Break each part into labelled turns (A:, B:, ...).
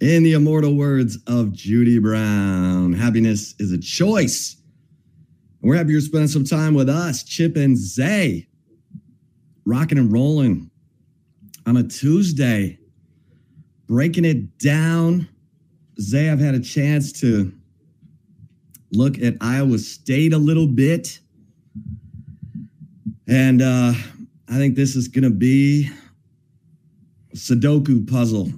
A: In the immortal words of Judy Brown, happiness is a choice. And we're happy you're spending some time with us, Chip and Zay, rocking and rolling on a Tuesday, breaking it down. Zay, I've had a chance to look at Iowa State a little bit. And uh, I think this is going to be Sudoku puzzle.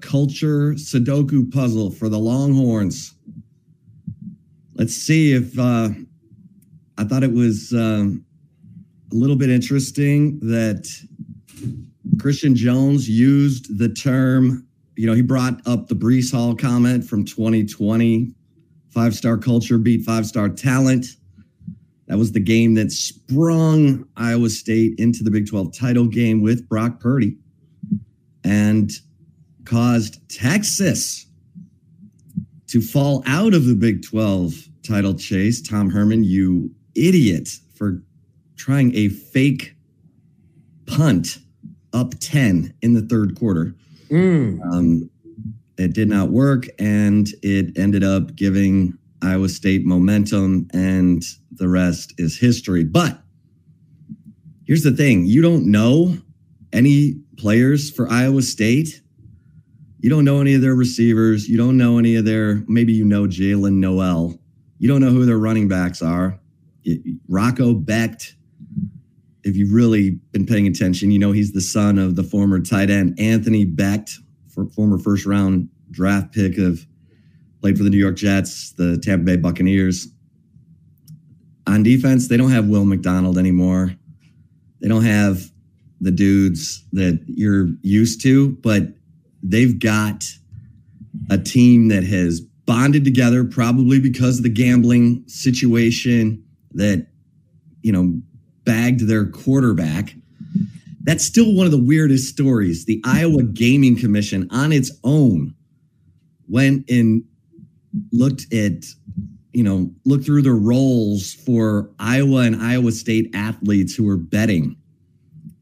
A: Culture Sudoku puzzle for the Longhorns. Let's see if uh, I thought it was um, a little bit interesting that Christian Jones used the term, you know, he brought up the Breece Hall comment from 2020 five star culture beat five star talent. That was the game that sprung Iowa State into the Big 12 title game with Brock Purdy and caused Texas to fall out of the Big 12 title chase. Tom Herman, you idiot for trying a fake punt up 10 in the third quarter.
B: Mm.
A: Um, it did not work, and it ended up giving Iowa State momentum, and the rest is history. But here's the thing you don't know any players for Iowa State. You don't know any of their receivers. You don't know any of their, maybe you know Jaylin Noel. You don't know who their running backs are. Rocco Becht, if you've really been paying attention, you know he's the son of the former tight end Anthony Becht, for, former first round draft pick of played for the New York Jets, the Tampa Bay Buccaneers. On defense, they don't have Will McDonald anymore. They don't have the dudes that you're used to, but they've got a team that has bonded together, probably because of the gambling situation that, you know, bagged their quarterback. That's still one of the weirdest stories. The Iowa Gaming Commission on its own went and looked at, you know, looked through the rolls for Iowa and Iowa State athletes who were betting.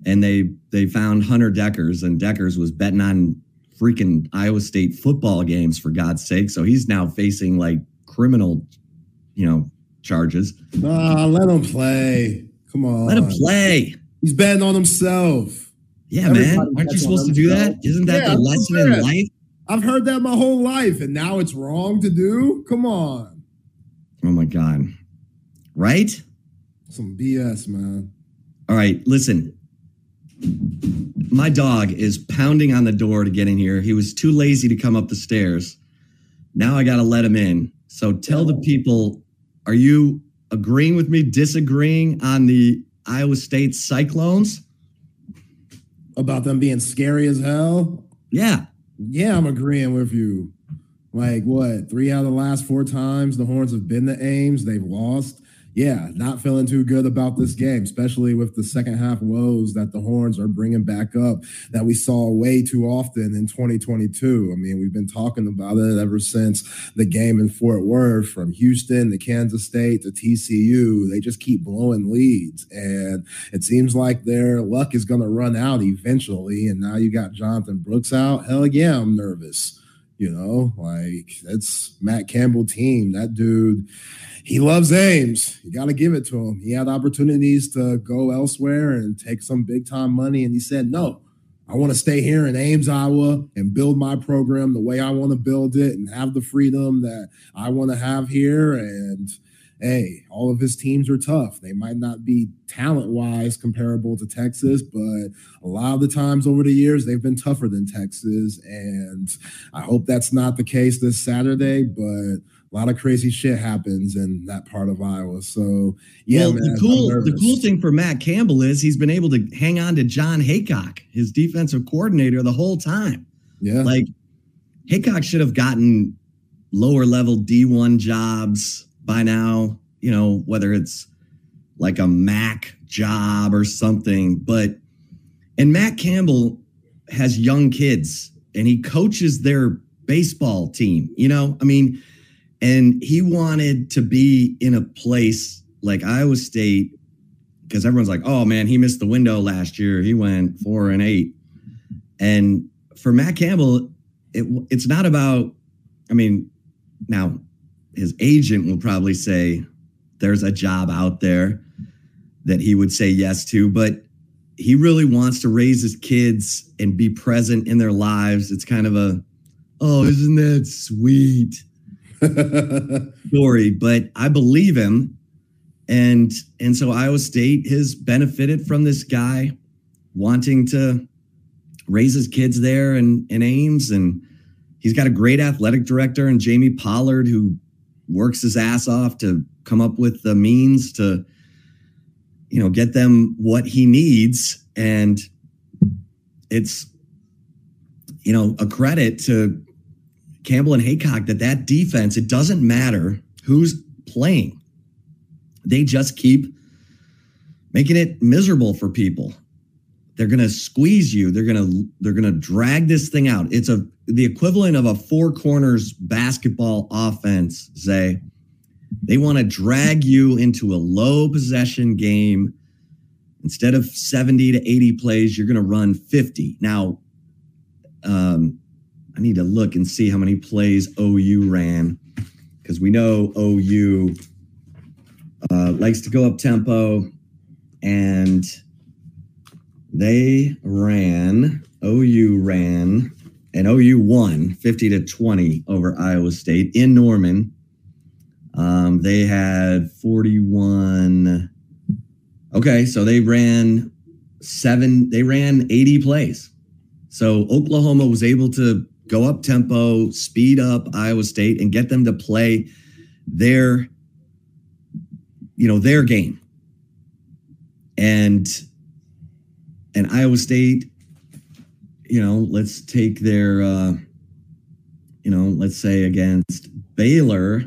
A: And they they found Hunter Dekkers, and Dekkers was betting on freaking Iowa State football games for God's sake. So he's now facing like criminal, you know, charges.
B: Ah, let him play. Come on.
A: Let him play.
B: He's betting on himself.
A: Yeah,
B: Everybody
A: man. Aren't you supposed to do that?
B: themselves.
A: Isn't that
B: Yeah,
A: the
B: I'm
A: lesson
B: aware.
A: in life?
B: I've heard that my whole life, and now it's wrong to do? Come on.
A: Oh my God. Right?
B: Some BS, man.
A: All right, listen. My dog is pounding on the door to get in here. He was too lazy to come up the stairs. Now I got to let him in. So tell the people are you agreeing with me, disagreeing on the Iowa State Cyclones?
B: About them being scary as hell.
A: Yeah.
B: Yeah, I'm agreeing with you. Like what? Three out of the last four times the Horns have been the Ames, they've lost. Yeah, not feeling too good about this game, especially with the second half woes that the Horns are bringing back up that we saw way too often in 2022. I mean, we've been talking about it ever since the game in Fort Worth from Houston to Kansas State to TCU. They just keep blowing leads, and it seems like their luck is going to run out eventually. And now you got Jonathan Brooks out. Hell yeah, I'm nervous. You know, like that's Matt Campbell team. That dude, he loves Ames. You got to give it to him. He had opportunities to go elsewhere and take some big time money, and he said, no, I want to stay here in Ames, Iowa, and build my program the way I want to build it and have the freedom that I want to have here. And hey, all of his teams are tough. They might not be talent wise comparable to Texas, but a lot of the times over the years, they've been tougher than Texas. And I hope that's not the case this Saturday, but a lot of crazy shit happens in that part of Iowa. So, yeah,
A: well,
B: man,
A: the cool the cool thing for Matt Campbell is he's been able to hang on to Jon Heacock, his defensive coordinator, the whole time.
B: Yeah.
A: Like Heacock should have gotten lower level D1 jobs by now, you know, whether it's like a Mac job or something. But, and Matt Campbell has young kids and he coaches their baseball team, you know, I mean, and he wanted to be in a place like Iowa State because everyone's like, oh man, he missed the window last year. He went four and eight. And for Matt Campbell, it, it's not about. I mean, now his agent will probably say there's a job out there that he would say yes to, but he really wants to raise his kids and be present in their lives. It's kind of a, oh, isn't that sweet story? But I believe him. And and so Iowa State has benefited from this guy wanting to raise his kids there in, in Ames. And he's got a great athletic director and Jamie Pollard who works his ass off to come up with the means to you know get them what he needs. And it's you know a credit to Campbell and Heacock that that defense it doesn't matter who's playing. They just keep making it miserable for people they're going to squeeze you. They're going to they're going to drag this thing out. It's a the equivalent of a four corners basketball offense Zay. They want to drag you into a low possession game. Instead of 70 to 80 plays, you're going to run 50. Now, um, I need to look and see how many plays OU ran because we know OU uh, likes to go up tempo and they ran, OU ran, and OU won 50 to 20 over Iowa State in Norman. Um, they had 41 Okay, so they ran seven, they ran 80 plays. So Oklahoma was able to go up tempo, speed up Iowa State, and get them to play their, you know, their game. And and Iowa State, you know, let's take their uh, you know, let's say against Baylor,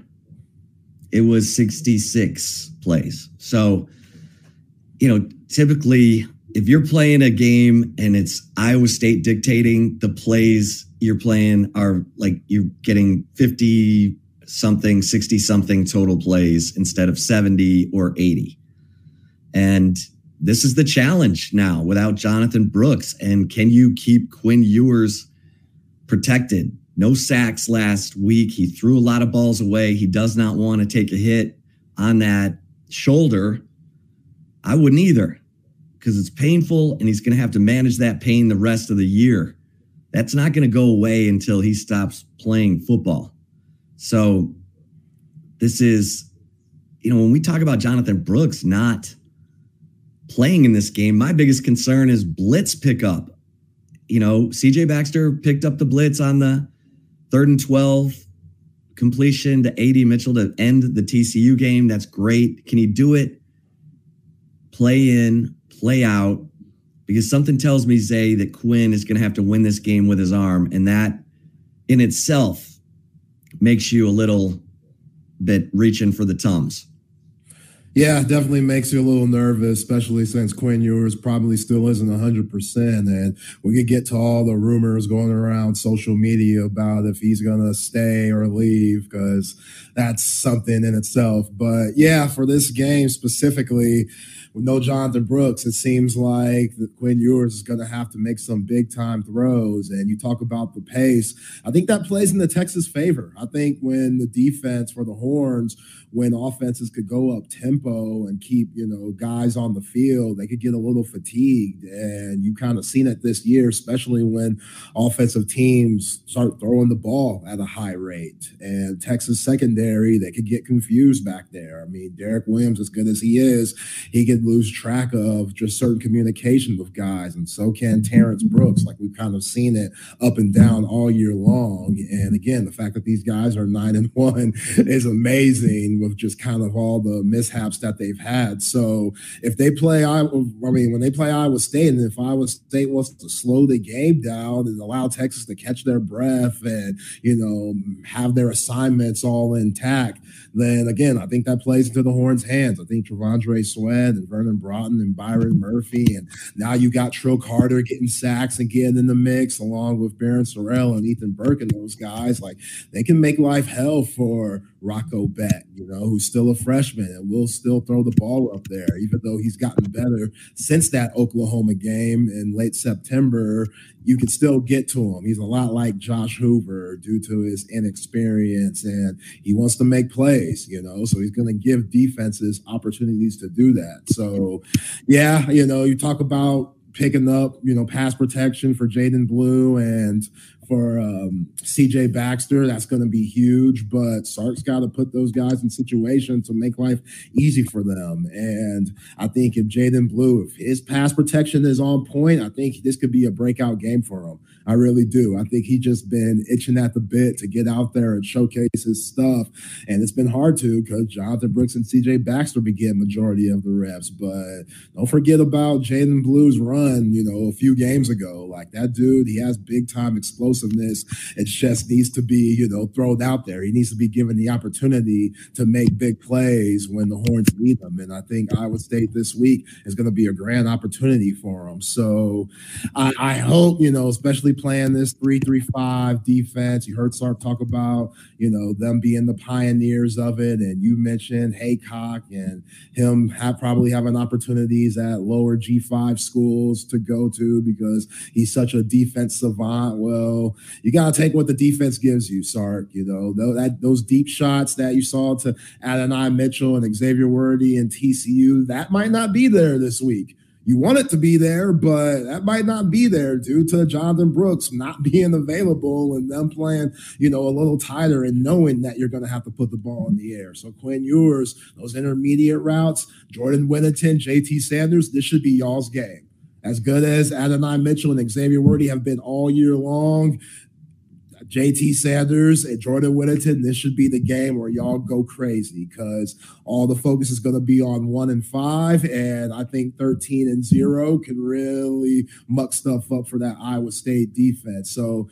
A: it was 66 plays. So you know, typically if you're playing a game and it's Iowa State dictating the plays you're playing are like you're getting 50 something, 60 something total plays instead of 70 or 80. And this is the challenge now without Jonathan Brooks. And can you keep Quinn Ewers protected? No sacks last week. He threw a lot of balls away. He does not want to take a hit on that shoulder I wouldn't either because it's painful and he's going to have to manage that pain the rest of the year. That's not going to go away until he stops playing football. So, this is, you know, when we talk about Jonathan Brooks not playing in this game, my biggest concern is blitz pickup. You know, CJ Baxter picked up the blitz on the third and 12 completion to AD Mitchell to end the TCU game. That's great. Can he do it play in, play out, because something tells me, Zay, that Quinn is going to have to win this game with his arm. And that in itself makes you a little bit reaching for the Tums.
B: Yeah, definitely makes you a little nervous, especially since Quinn Ewers probably still isn't 100%. And we could get to all the rumors going around social media about if he's going to stay or leave, because that's something in itself. But yeah, for this game specifically, with no Jonathan Brooks, it seems like Quinn Ewers is going to have to make some big time throws. And you talk about the pace. I think that plays in the Texas favor. I think when the defense for the Horns, when offenses could go up tempo and keep, you know, guys on the field, they could get a little fatigued. And you kind of seen it this year, especially when offensive teams start throwing the ball at a high rate. And Texas secondary, they could get confused back there. I mean, Derek Williams, as good as he is, he could lose track of just certain communication with guys, and so can Terrance Brooks. Like we've kind of seen it up and down all year long. And again, the fact that these guys are nine and one is amazing with just kind of all the mishaps that they've had. So if they play, I, I mean, when they play Iowa State, and if Iowa State wants to slow the game down and allow Texas to catch their breath and you know have their assignments all intact, then again, I think that plays into the Horns' hands. I think T'Vondre Sweat and Vernon Broughton and Byron Murphy. And now you got Trill Carter getting sacks getting in the mix, along with Barryn Sorrell and Ethan Burke and those guys. Like they can make life hell for Rocco Becht, you know, who's still a freshman and will still throw the ball up there, even though he's gotten better since that Oklahoma game in late September. You can still get to him. He's a lot like Josh Hoover due to his inexperience and he wants to make plays, you know, so he's going to give defenses opportunities to do that. So, yeah, you know, you talk about picking up, you know, pass protection for Jaydon Blue and for um, CJ Baxter. That's going to be huge, but Sark's got to put those guys in situations to make life easy for them. And I think if Jaydon Blue, if his pass protection is on point, I think this could be a breakout game for him. I really do. I think he's just been itching at the bit to get out there and showcase his stuff. And it's been hard to because Jonathan Brooks and CJ Baxter begin majority of the reps. But don't forget about Jaydon Blue's run, you know, a few games ago. Like that dude, he has big time explosiveness. It just needs to be, you know, thrown out there. He needs to be given the opportunity to make big plays when the Horns need them. And I think Iowa State this week is going to be a grand opportunity for him. So I, I hope, you know, especially playing this three-three-five defense. You heard Sark talk about, you know, them being the pioneers of it. And you mentioned Heacock and him have probably having opportunities at lower G5 schools to go to because he's such a defense savant. Well, you got to take what the defense gives you, Sark. You know, that those deep shots that you saw to Adonai Mitchell and Xavier Worthy and TCU, that might not be there this week you want it to be there, but that might not be there due to Jonathan Brooks not being available and them playing, you know, a little tighter and knowing that you're going to have to put the ball in the air. So Quinn Ewers, those intermediate routes, Jordan Whittington, JT Sanders, this should be y'all's game. As good as Adonai Mitchell and Xavier Worthy have been all year long, JT Sanders and Jordan Whittington, this should be the game where y'all go crazy because all the focus is going to be on one and five. And I think 13 and zero can really muck stuff up for that Iowa State defense. So,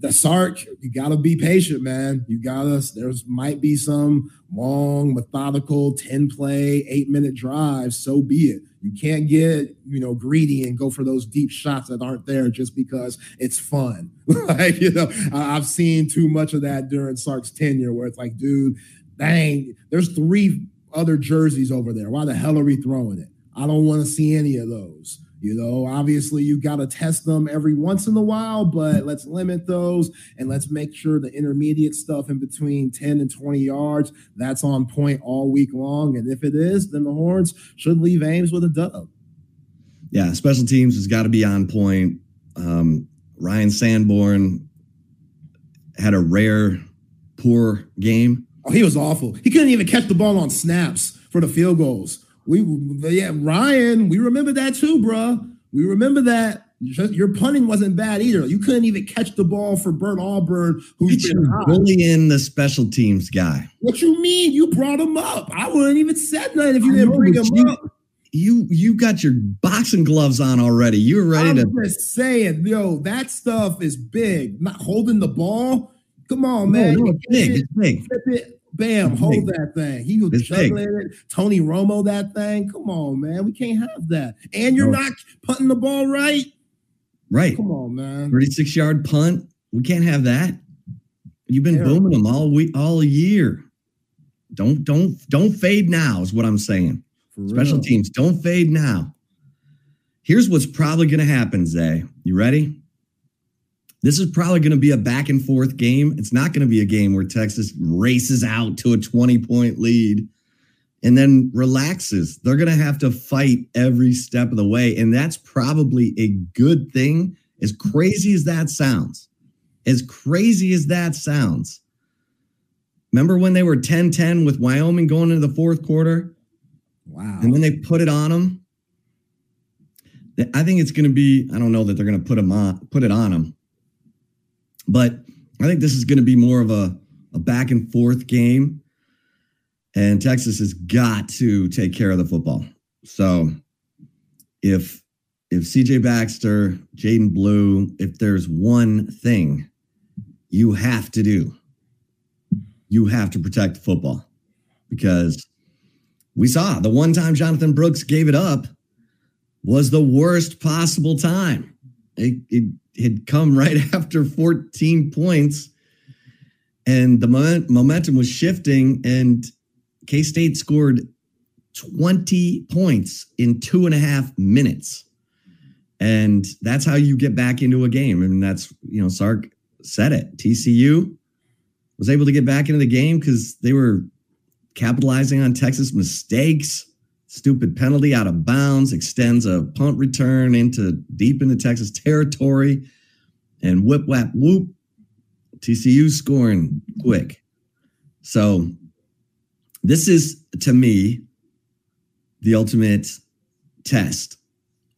B: the Sark, you got to be patient, man. You got to, there's might be some long, methodical 10 play, eight minute drive. So be it. You can't get, you know, greedy and go for those deep shots that aren't there just because it's fun. like, you know, I've seen too much of that during Sark's tenure where it's like, dude, dang, there's three other jerseys over there. Why the hell are we throwing it? I don't want to see any of those. You know, obviously you got to test them every once in a while, but let's limit those and let's make sure the intermediate stuff in between 10 and 20 yards, that's on point all week long. And if it is, then the Horns should leave Ames with a dub.
A: Yeah, special teams has got to be on point. Um, Ryan Sanborn had a rare poor game.
B: Oh, he was awful. He couldn't even catch the ball on snaps for the field goals. We yeah, Ryan, we remember that too, bro. We remember that. Your punting wasn't bad either. You couldn't even catch the ball for Bert Auburn, who's
A: been bullying the special teams guy.
B: What you mean? You brought him up. I wouldn't even said nothing if you I didn't know, bring him
A: you,
B: up.
A: You you got your boxing gloves on already. You're ready
B: I'm
A: to
B: just saying, yo, that stuff is big. Not holding the ball. Come on, man.
A: No, it's big. It's big.
B: It, Bam, hold that thing. He was juggling it. Tony Romo, that thing. Come on, man. We can't have that. And you're no. not punting the ball right.
A: Right.
B: Come on, man.
A: 36 yard punt. We can't have that. You've been Terrible. booming them all week, all year. Don't don't don't fade now is what I'm saying. Special teams, don't fade now. Here's what's probably going to happen, Zay. You ready? This is probably going to be a back and forth game. It's not going to be a game where Texas races out to a 20 point lead and then relaxes. They're going to have to fight every step of the way. And that's probably a good thing, as crazy as that sounds. As crazy as that sounds. Remember when they were 10 10 with Wyoming going into the fourth quarter?
B: Wow.
A: And when they put it on them. I think it's going to be, I don't know that they're going to put them on, put it on them. But I think this is going to be more of a, a back and forth game. And Texas has got to take care of the football. So if if CJ Baxter, Jaydon Blue, if there's one thing you have to do, you have to protect the football. Because we saw the one time Jonathan Brooks gave it up was the worst possible time. It, it had come right after 14 points. and the moment, momentum was shifting, and K State scored 20 points in two and a half minutes. And that's how you get back into a game. And that's, you know, Sark said it. TCU was able to get back into the game because they were capitalizing on Texas mistakes. Stupid penalty out of bounds extends a punt return into deep into Texas territory. And whip, whap, whoop. TCU scoring quick. So this is, to me, the ultimate test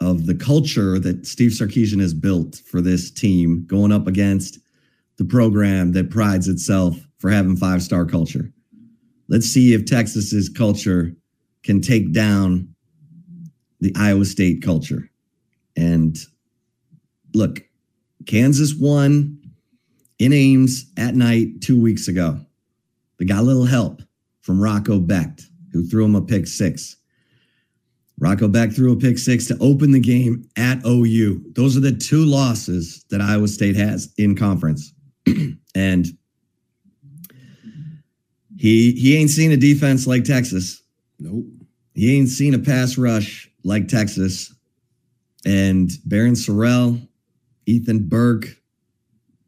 A: of the culture that Steve Sarkisian has built for this team going up against the program that prides itself for having five star culture. Let's see if Texas's culture can take down the Iowa State culture. And look, Kansas won in Ames at night two weeks ago. They got a little help from Rocco Becht, who threw him a pick six. Rocco Becht threw a pick six to open the game at OU. Those are the two losses that Iowa State has in conference. and he he ain't seen a defense like Texas.
B: Nope.
A: He ain't seen a pass rush like Texas. And Barryn Sorrell, Ethan Burke,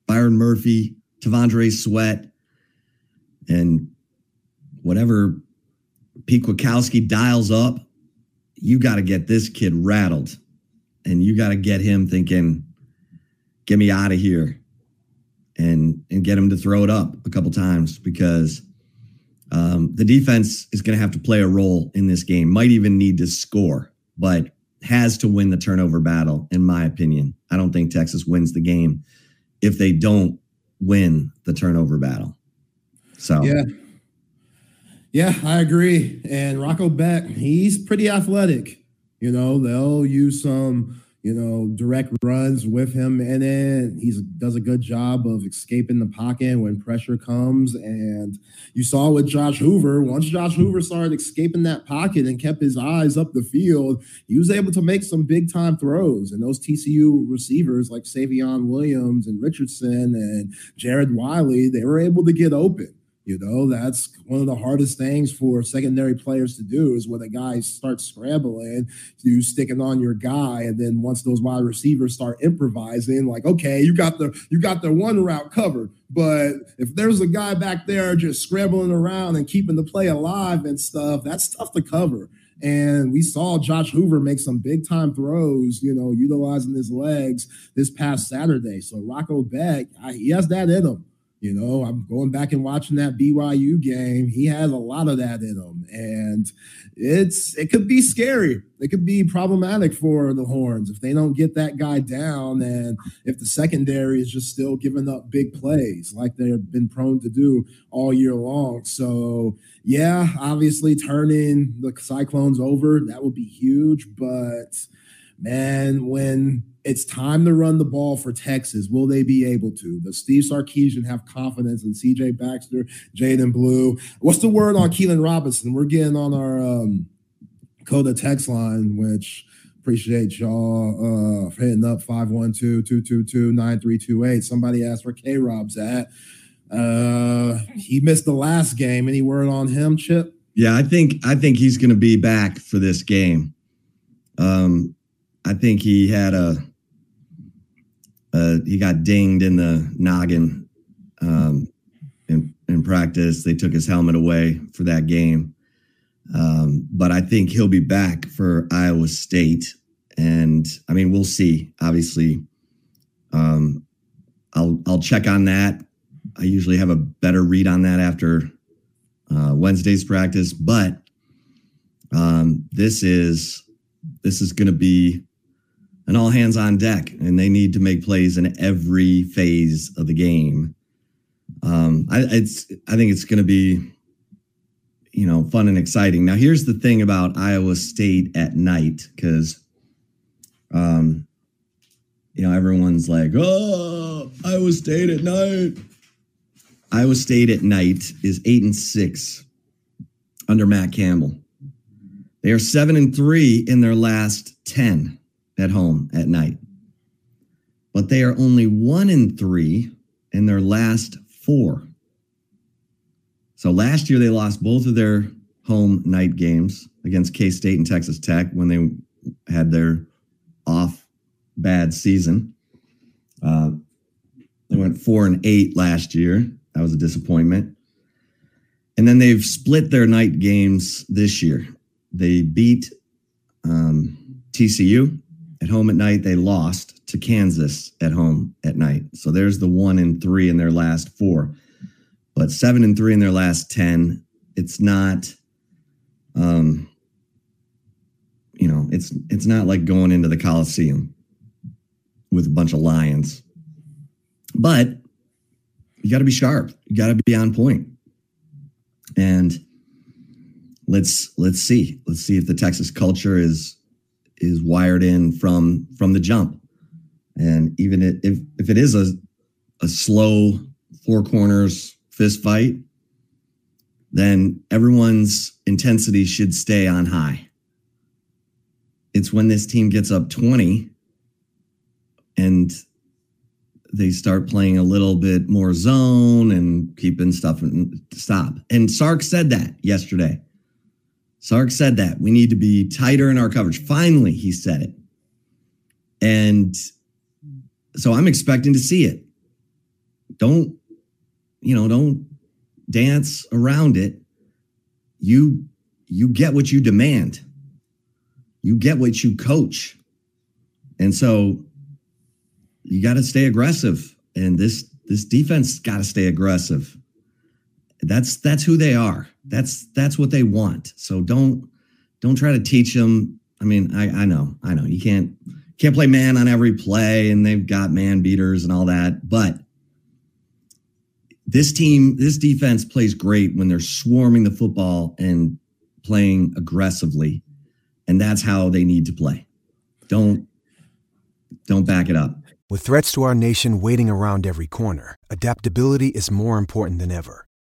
A: Byron Murphy, T'Vondre Sweat, and whatever Pete Kwiatkowski dials up, you got to get this kid rattled. And you got to get him thinking, get me out of here. And and get him to throw it up a couple times because um, the defense is going to have to play a role in this game. Might even need to score, but has to win the turnover battle, in my opinion. I don't think Texas wins the game if they don't win the turnover battle. So
B: yeah, yeah, I agree. And Rocco Becht, he's pretty athletic. You know, they'll use some you know, direct runs with him in it. He does a good job of escaping the pocket when pressure comes. And you saw with Josh Hoover, once Josh Hoover started escaping that pocket and kept his eyes up the field, he was able to make some big time throws. And those TCU receivers like Savion Williams and Richardson and Jared Wiley, they were able to get open. You know, that's one of the hardest things for secondary players to do is when a guy starts scrambling, you sticking on your guy, and then once those wide receivers start improvising, like, okay, you got the you got the one route covered. But if there's a guy back there just scrambling around and keeping the play alive and stuff, that's tough to cover. And we saw Josh Hoover make some big time throws, you know, utilizing his legs this past Saturday. So Rocco Becht, he has that in him. You know, I'm going back and watching that BYU game. He has a lot of that in him, and it's it could be scary. It could be problematic for the Horns if they don't get that guy down, and if the secondary is just still giving up big plays like they've been prone to do all year long. So, yeah, obviously turning the Cyclones over that would be huge, but man, when it's time to run the ball for Texas. Will they be able to? Does Steve Sarkisian have confidence in CJ Baxter, Jaydon Blue? What's the word on Keilan Robinson? We're getting on our um, Coda text line, which appreciate y'all uh, hitting up 512-222-9328. Somebody asked where K-Rob's at. Uh, he missed the last game. Any word on him, Chip?
A: Yeah, I think I think he's going to be back for this game. Um, I think he had a uh, he got dinged in the noggin um, in in practice. They took his helmet away for that game, um, but I think he'll be back for Iowa State. And I mean, we'll see. Obviously, um, I'll I'll check on that. I usually have a better read on that after uh, Wednesday's practice, but um, this is this is going to be an all hands on deck, and they need to make plays in every phase of the game. Um, I, it's I think it's going to be you know fun and exciting. Now, here's the thing about Iowa State at night, because um, you know everyone's like, "Oh, Iowa State at night." Iowa State at night is eight and six under Matt Campbell. They are seven and three in their last ten at home at night. But they are only one in three in their last four So last year they lost both of their home night games against K State and Texas Tech when they had their off bad season. Uh, they went four and eight last year. That was a disappointment. And then they've split their night games this year. They beat um, TCU at home at night. They lost to Kansas at home at night. So there's the one and three in their last four, but seven and three in their last 10. It's not, um, you know, it's it's not like going into the Coliseum with a bunch of lions. But you got to be sharp. You got to be on point. And let's let's see. Let's see if the Texas culture is is wired in from from the jump. And even if if it is a a slow four corners fist fight, then everyone's intensity should stay on high. It's when this team gets up 20 and they start playing a little bit more zone and keeping stuff and stop. And Sark said that yesterday. Sark said that we need to be tighter in our coverage. Finally, he said it. And so I'm expecting to see it. Don't, you know, don't dance around it. You you get what you demand. You get what you coach. And so you got to stay aggressive, and this this defense got to stay aggressive. That's that's who they are. That's that's what they want. So don't don't try to teach them. I mean, I I know I know you can't can't play man on every play, and they've got man beaters and all that, but this team, this defense plays great when they're swarming the football and playing aggressively. And that's how they need to play. Don't don't back it up.
C: With threats to our nation waiting around every corner, adaptability is more important than ever.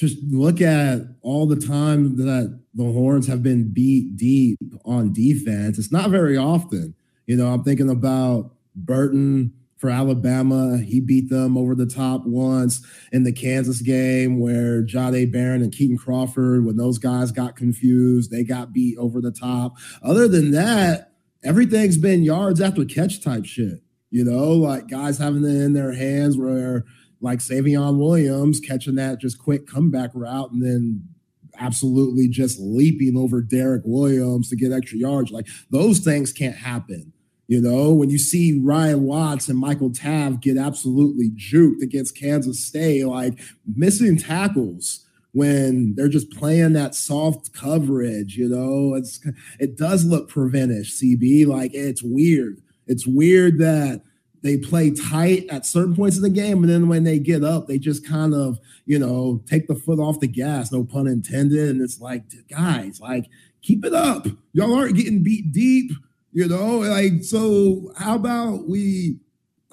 B: just look at all the time that the Horns have been beat deep on defense, it's not very often. You know, I'm thinking about Burton for Alabama. He beat them over the top once in the Kansas game where Jahdae Barron and Kitan Crawford, when those guys got confused, they got beat over the top. Other than that, everything's been yards after catch type shit. You know, like guys having it in their hands where like Savion Williams catching that just quick comeback route and then absolutely just leaping over Derek Williams to get extra yards. Like those things can't happen. You know, when you see Ryan Watts and Michael Taaffe get absolutely juked against Kansas State, like missing tackles when they're just playing that soft coverage, you know, it's it does look preventish, CB. Like it's weird. It's weird that they play tight at certain points in the game, and then when they get up, they just kind of, you know, take the foot off the gas, no pun intended. And it's like, guys, like, keep it up. Y'all aren't getting beat deep, you know. Like, so how about we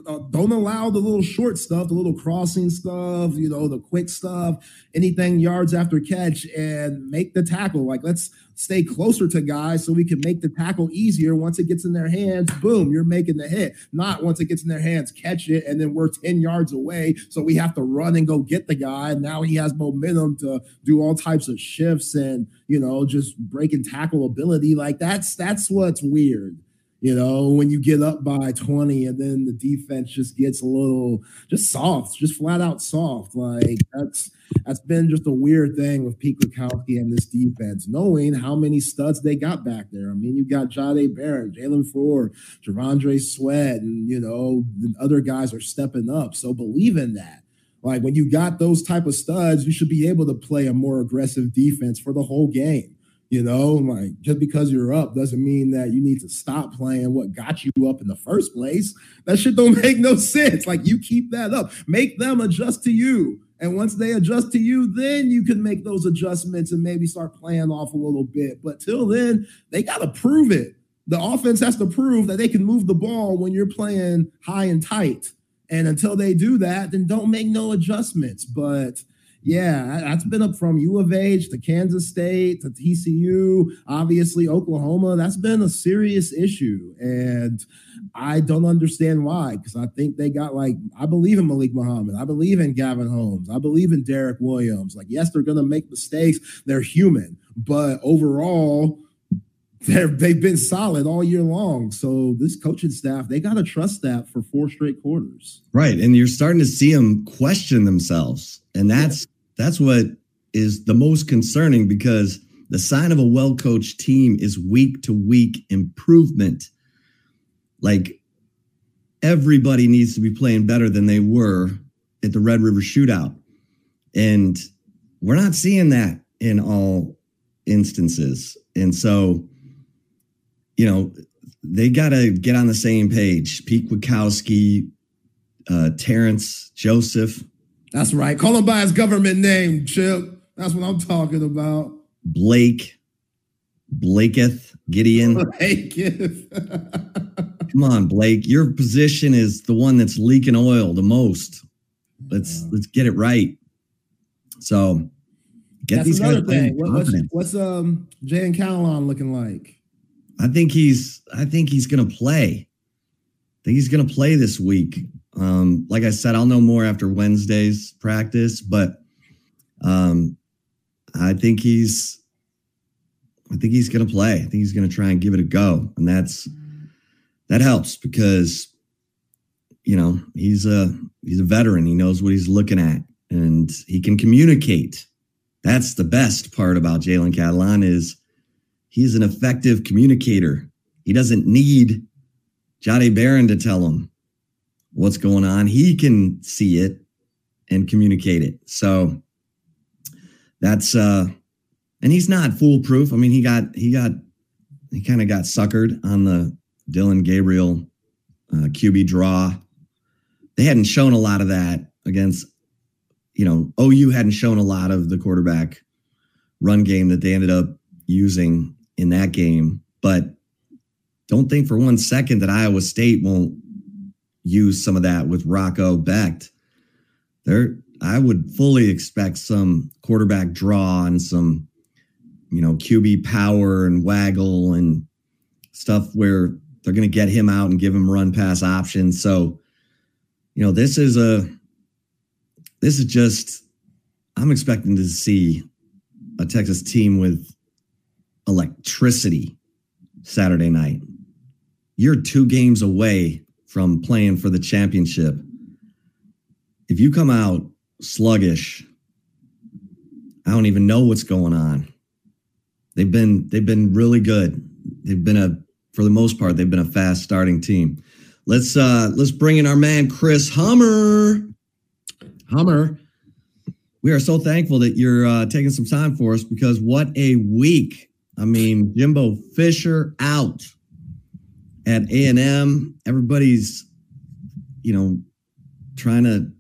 B: uh, don't allow the little short stuff, the little crossing stuff, you know, the quick stuff, anything yards after catch, and make the tackle. Like, let's stay closer to guys so we can make the tackle easier. Once it gets in their hands, boom, you're making the hit. Not once it gets in their hands, catch it, and then we're 10 yards away. So we have to run and go get the guy. Now he has momentum to do all types of shifts and, you know, just breaking tackle ability. Like that's that's what's weird. You know, when you get up by 20 and then the defense just gets a little just soft, just flat out soft. Like that's that's been just a weird thing with Pete Kwiatkowski and this defense, knowing how many studs they got back there. I mean, you got Jahdae Barron, Jalen Ford, T'Vondre Sweat, and you know, the other guys are stepping up. So believe in that. Like when you got those type of studs, you should be able to play a more aggressive defense for the whole game. You know, like just because you're up doesn't mean that you need to stop playing what got you up in the first place. That shit don't make no sense. Like you keep that up, make them adjust to you And once they adjust to you, then you can make those adjustments and maybe start playing off a little bit. But till then, they got to prove it. The offense has to prove that they can move the ball when you're playing high and tight. And until they do that, then don't make no adjustments. But yeah, that's been up from U of H to Kansas State to TCU, obviously Oklahoma. That's been a serious issue. And I don't understand why, because I think they got like, I believe in Malik Muhammad. I believe in Gavin Holmes. I believe in Derek Williams. Like, yes, they're going to make mistakes. They're human. But overall, they're, they've been solid all year long. So this coaching staff, they got to trust that for four straight quarters.
A: Right. And you're starting to see them question themselves. And that's. That's what is the most concerning because the sign of a well-coached team is week to week improvement. Like everybody needs to be playing better than they were at the Red River shootout. And we're not seeing that in all instances. And so you know, they got to get on the same page. Pete Kwiatkowski, uh, Terrence Joseph.
B: That's right. Call him by his government name, Chip. That's what I'm talking about.
A: Blake, Blaketh, Gideon. Blaketh. Come on, Blake. Your position is the one that's leaking oil the most. Let's yeah. let's get it right. So get that's these guys.
B: Thing. What, what's, what's um Jalen Catalon looking like?
A: I think he's I think he's gonna play. I think he's gonna play this week. Um, like I said, I'll know more after Wednesday's practice, but um, I think he's I think he's gonna play. I think he's gonna try and give it a go. And that's that helps because you know he's a he's a veteran. He knows what he's looking at and he can communicate. That's the best part about Jalen Catalon is He's an effective communicator. He doesn't need Johnny Barron to tell him what's going on. He can see it and communicate it. So that's uh and he's not foolproof. I mean, he got he got he kind of got suckered on the Dillon Gabriel uh, QB draw. They hadn't shown a lot of that against, you know, OU hadn't shown a lot of the quarterback run game that they ended up using in that game. But don't think for one second that Iowa State won't use some of that with Rocco Becht. There, I would fully expect some quarterback draw and some, you know, QB power and waggle and stuff where they're going to get him out and give him run pass options. So, you know, this is a, this is just, I'm expecting to see a Texas team with electricity Saturday night. You're two games away from playing for the championship. If you come out sluggish, I don't even know what's going on. They've been they've been really good. They've been a for the most part they've been a fast starting team. Let's uh let's bring in our man Chris Hummer. Hummer, we are so thankful that you're uh, taking some time for us because what a week I mean, Jimbo Fisher out at A&M. Everybody's, you know, trying to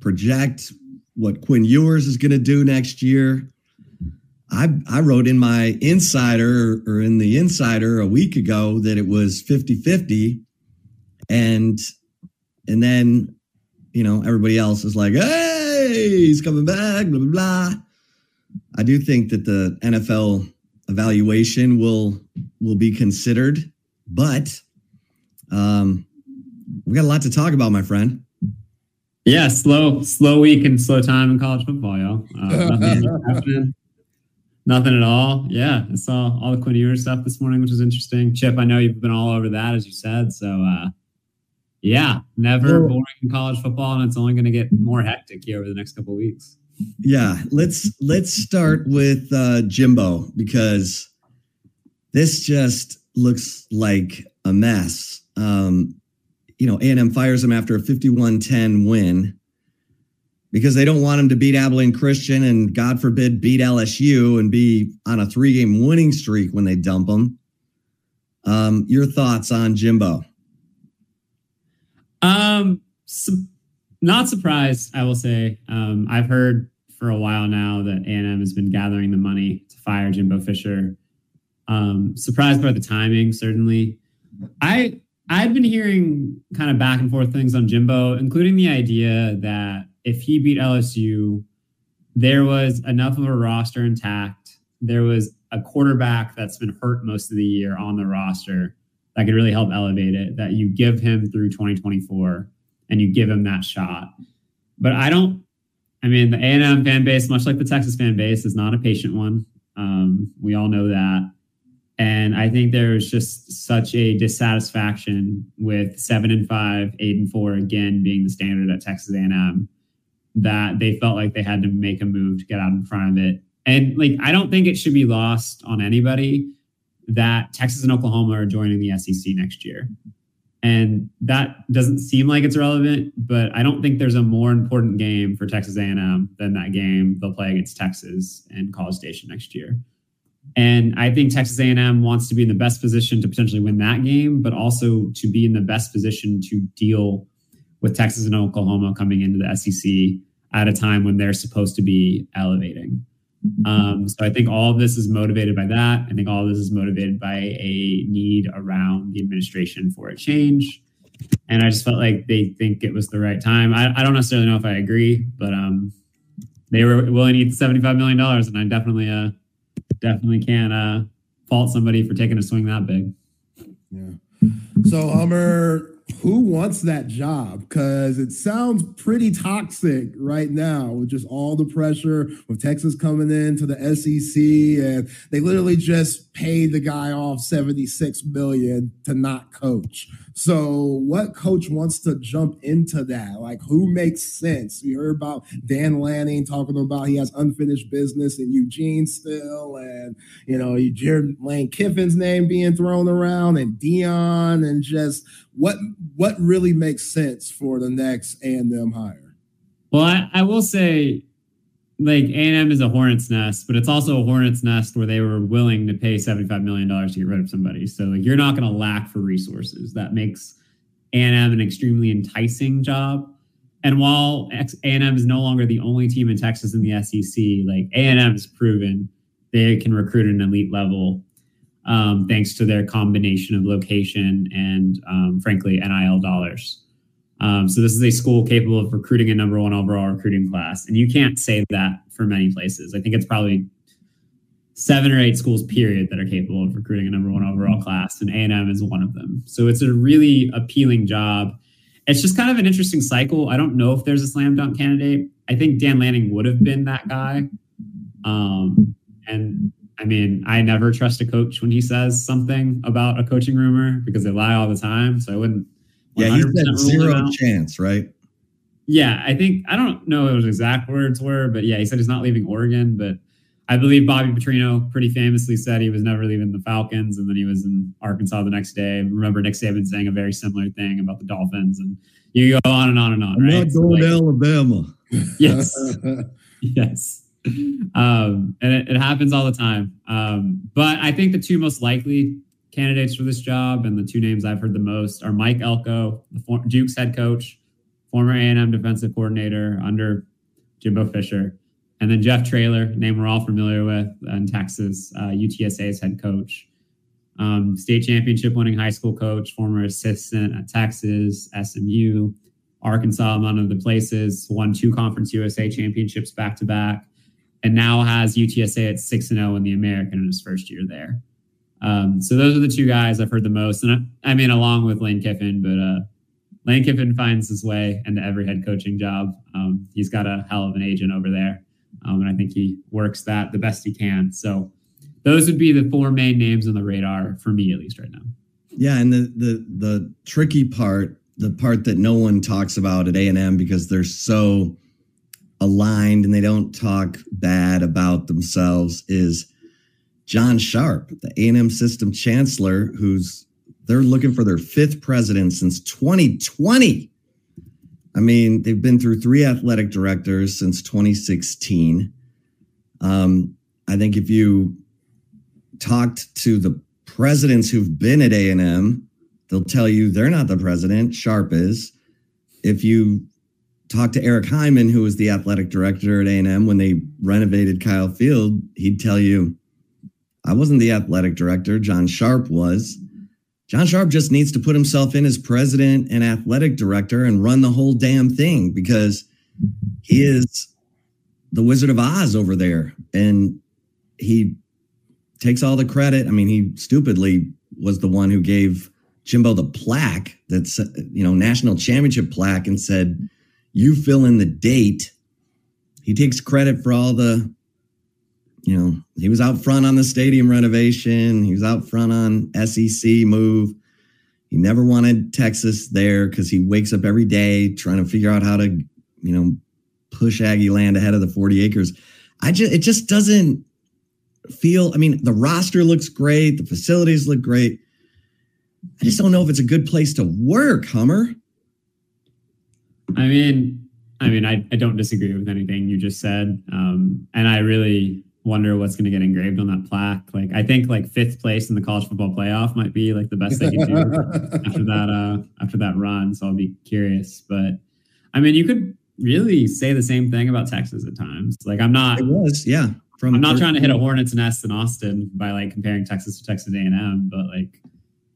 A: project what Quinn Ewers is going to do next year. I, I wrote in my insider or in the insider a week ago that it was 50 50. And, and then, you know, everybody else is like, hey, he's coming back, blah, blah, blah. I do think that the NFL evaluation will will be considered, but um, we got a lot to talk about, my friend.
D: Yeah, slow, slow week and slow time in college football, y'all. Uh, nothing, nothing at all. Yeah, I saw all the Quinn Ewers stuff this morning, which was interesting. Chip, I know you've been all over that, as you said. So, uh, yeah, never boring in college football, and it's only going to get more hectic here over the next couple weeks.
A: Yeah, let's let's start with uh, Jimbo because this just looks like a mess. Um, you know, A&M fires him after a 51-10 win because they don't want him to beat Abilene Christian and God forbid beat LSU and be on a three-game winning streak when they dump him. Um, your thoughts on Jimbo?
D: Um, so not surprised, I will say. Um, I've heard for a while now that A&M has been gathering the money to fire Jimbo Fisher. Um, surprised by the timing, certainly. I I've been hearing kind of back and forth things on Jimbo, including the idea that if he beat LSU, there was enough of a roster intact. There was a quarterback that's been hurt most of the year on the roster that could really help elevate it. That you give him through 2024 and you give him that shot. But I don't. I mean, the A&M fan base, much like the Texas fan base, is not a patient one. Um, we all know that, and I think there's just such a dissatisfaction with seven and five, eight and four again being the standard at Texas A&M that they felt like they had to make a move to get out in front of it. And like, I don't think it should be lost on anybody that Texas and Oklahoma are joining the SEC next year. And that doesn't seem like it's relevant, but I don't think there's a more important game for Texas A&M than that game they'll play against Texas and College Station next year. And I think Texas A&M wants to be in the best position to potentially win that game, but also to be in the best position to deal with Texas and Oklahoma coming into the SEC at a time when they're supposed to be elevating. Um, so I think all of this is motivated by that. I think all of this is motivated by a need around the administration for a change. And I just felt like they think it was the right time. I, I don't necessarily know if I agree, but um, they were willing to eat $75 million. And I definitely, uh, definitely can't uh, fault somebody for taking a swing that big.
B: Yeah. So, Hummer, who wants that job? Because it sounds pretty toxic right now with just all the pressure with Texas coming into the SEC, and they literally just paid the guy off seventy six million to not coach. So, what coach wants to jump into that? Like, who makes sense? We heard about Dan Lanning talking about he has unfinished business in Eugene still, and you know, Jared Lane Kiffin's name being thrown around, and Deion, and just what what really makes sense for the next A&M hire?
D: Well, I, I will say like A&M is a hornet's nest, but it's also a hornet's nest where they were willing to pay $75 million to get rid of somebody. So like you're not going to lack for resources. That makes A&M an extremely enticing job. And while A&M is no longer the only team in Texas in the SEC, like A&M has proven they can recruit at an elite level um, thanks to their combination of location and, um, frankly, NIL dollars. Um, so this is a school capable of recruiting a number one overall recruiting class, and you can't say that for many places. I think it's probably seven or eight schools period that are capable of recruiting a number one overall class, and A and M is one of them. So it's a really appealing job. It's just kind of an interesting cycle. I don't know if there's a slam dunk candidate. I think Dan Lanning would have been that guy. Um, and I mean, I never trust a coach when he says something about a coaching rumor because they lie all the time. So I wouldn't
A: yeah, he said zero chance, right?
D: Yeah, I think I don't know what his exact words were, but yeah, he said he's not leaving Oregon. But I believe Bobby Petrino pretty famously said he was never leaving the Falcons, and then he was in Arkansas the next day. Remember Nick Saban saying a very similar thing about the Dolphins, and you go on and on and on.
A: I'm
D: right?
A: not going so, like, to Alabama.
D: Yes, yes. Um, and it, it, happens all the time. Um, but I think the two most likely candidates for this job, and the two names I've heard the most are Mike Elko, the Duke's head coach, former A&M defensive coordinator under Jimbo Fisher, and then Jeff Traylor, name we're all familiar with in Texas, uh, UTSA's head coach, um, state championship winning high school coach, former assistant at Texas, SMU, Arkansas, among other places, won two Conference USA championships back to back, and now has UTSA at six and zero oh in the American in his first year there. Um, so those are the two guys I've heard the most, and I, I mean, along with Lane Kiffin, but uh, Lane Kiffin finds his way into every head coaching job. Um, he's got a hell of an agent over there, um, and I think he works that the best he can. So those would be the four main names on the radar for me, at least right now.
A: Yeah, and the the the tricky part, the part that no one talks about at A and M because they're so aligned and they don't talk bad about themselves is John Sharp, the A&M system chancellor, who's they're looking for their fifth president since 2020. I mean, they've been through three athletic directors since 2016. Um, I think if you talked to the presidents who've been at A&M, they'll tell you they're not the president. Sharp is. If you talk to Eric Hyman, who was the athletic director at A&M when they renovated Kyle Field, he'd tell you, I wasn't the athletic director. John Sharp was. John Sharp just needs to put himself in as president and athletic director and run the whole damn thing because he is the Wizard of Oz over there. And he takes all the credit. I mean, he stupidly was the one who gave Jimbo the plaque that's, you know, national championship plaque and said, you fill in the date. He takes credit for all the, you know, he was out front on the stadium renovation. He was out front on SEC move. He never wanted Texas there because he wakes up every day trying to figure out how to, you know, push Aggie land ahead of the 40 acres. I just, it just doesn't feel, I mean, the roster looks great. The facilities look great. I just don't know if it's a good place to work, Hummer.
D: I mean, I mean, I, I don't disagree with anything you just said. Um, and I really wonder what's going to get engraved on that plaque. Like, I think like fifth place in the college football playoff might be like the best they can do after that, uh, after that run. So I'll be curious, but I mean, you could really say the same thing about Texas at times. Like, I'm not,
A: it was, yeah.
D: From I'm not trying to hit a hornet's nest in Austin by like comparing Texas to Texas A&M, but like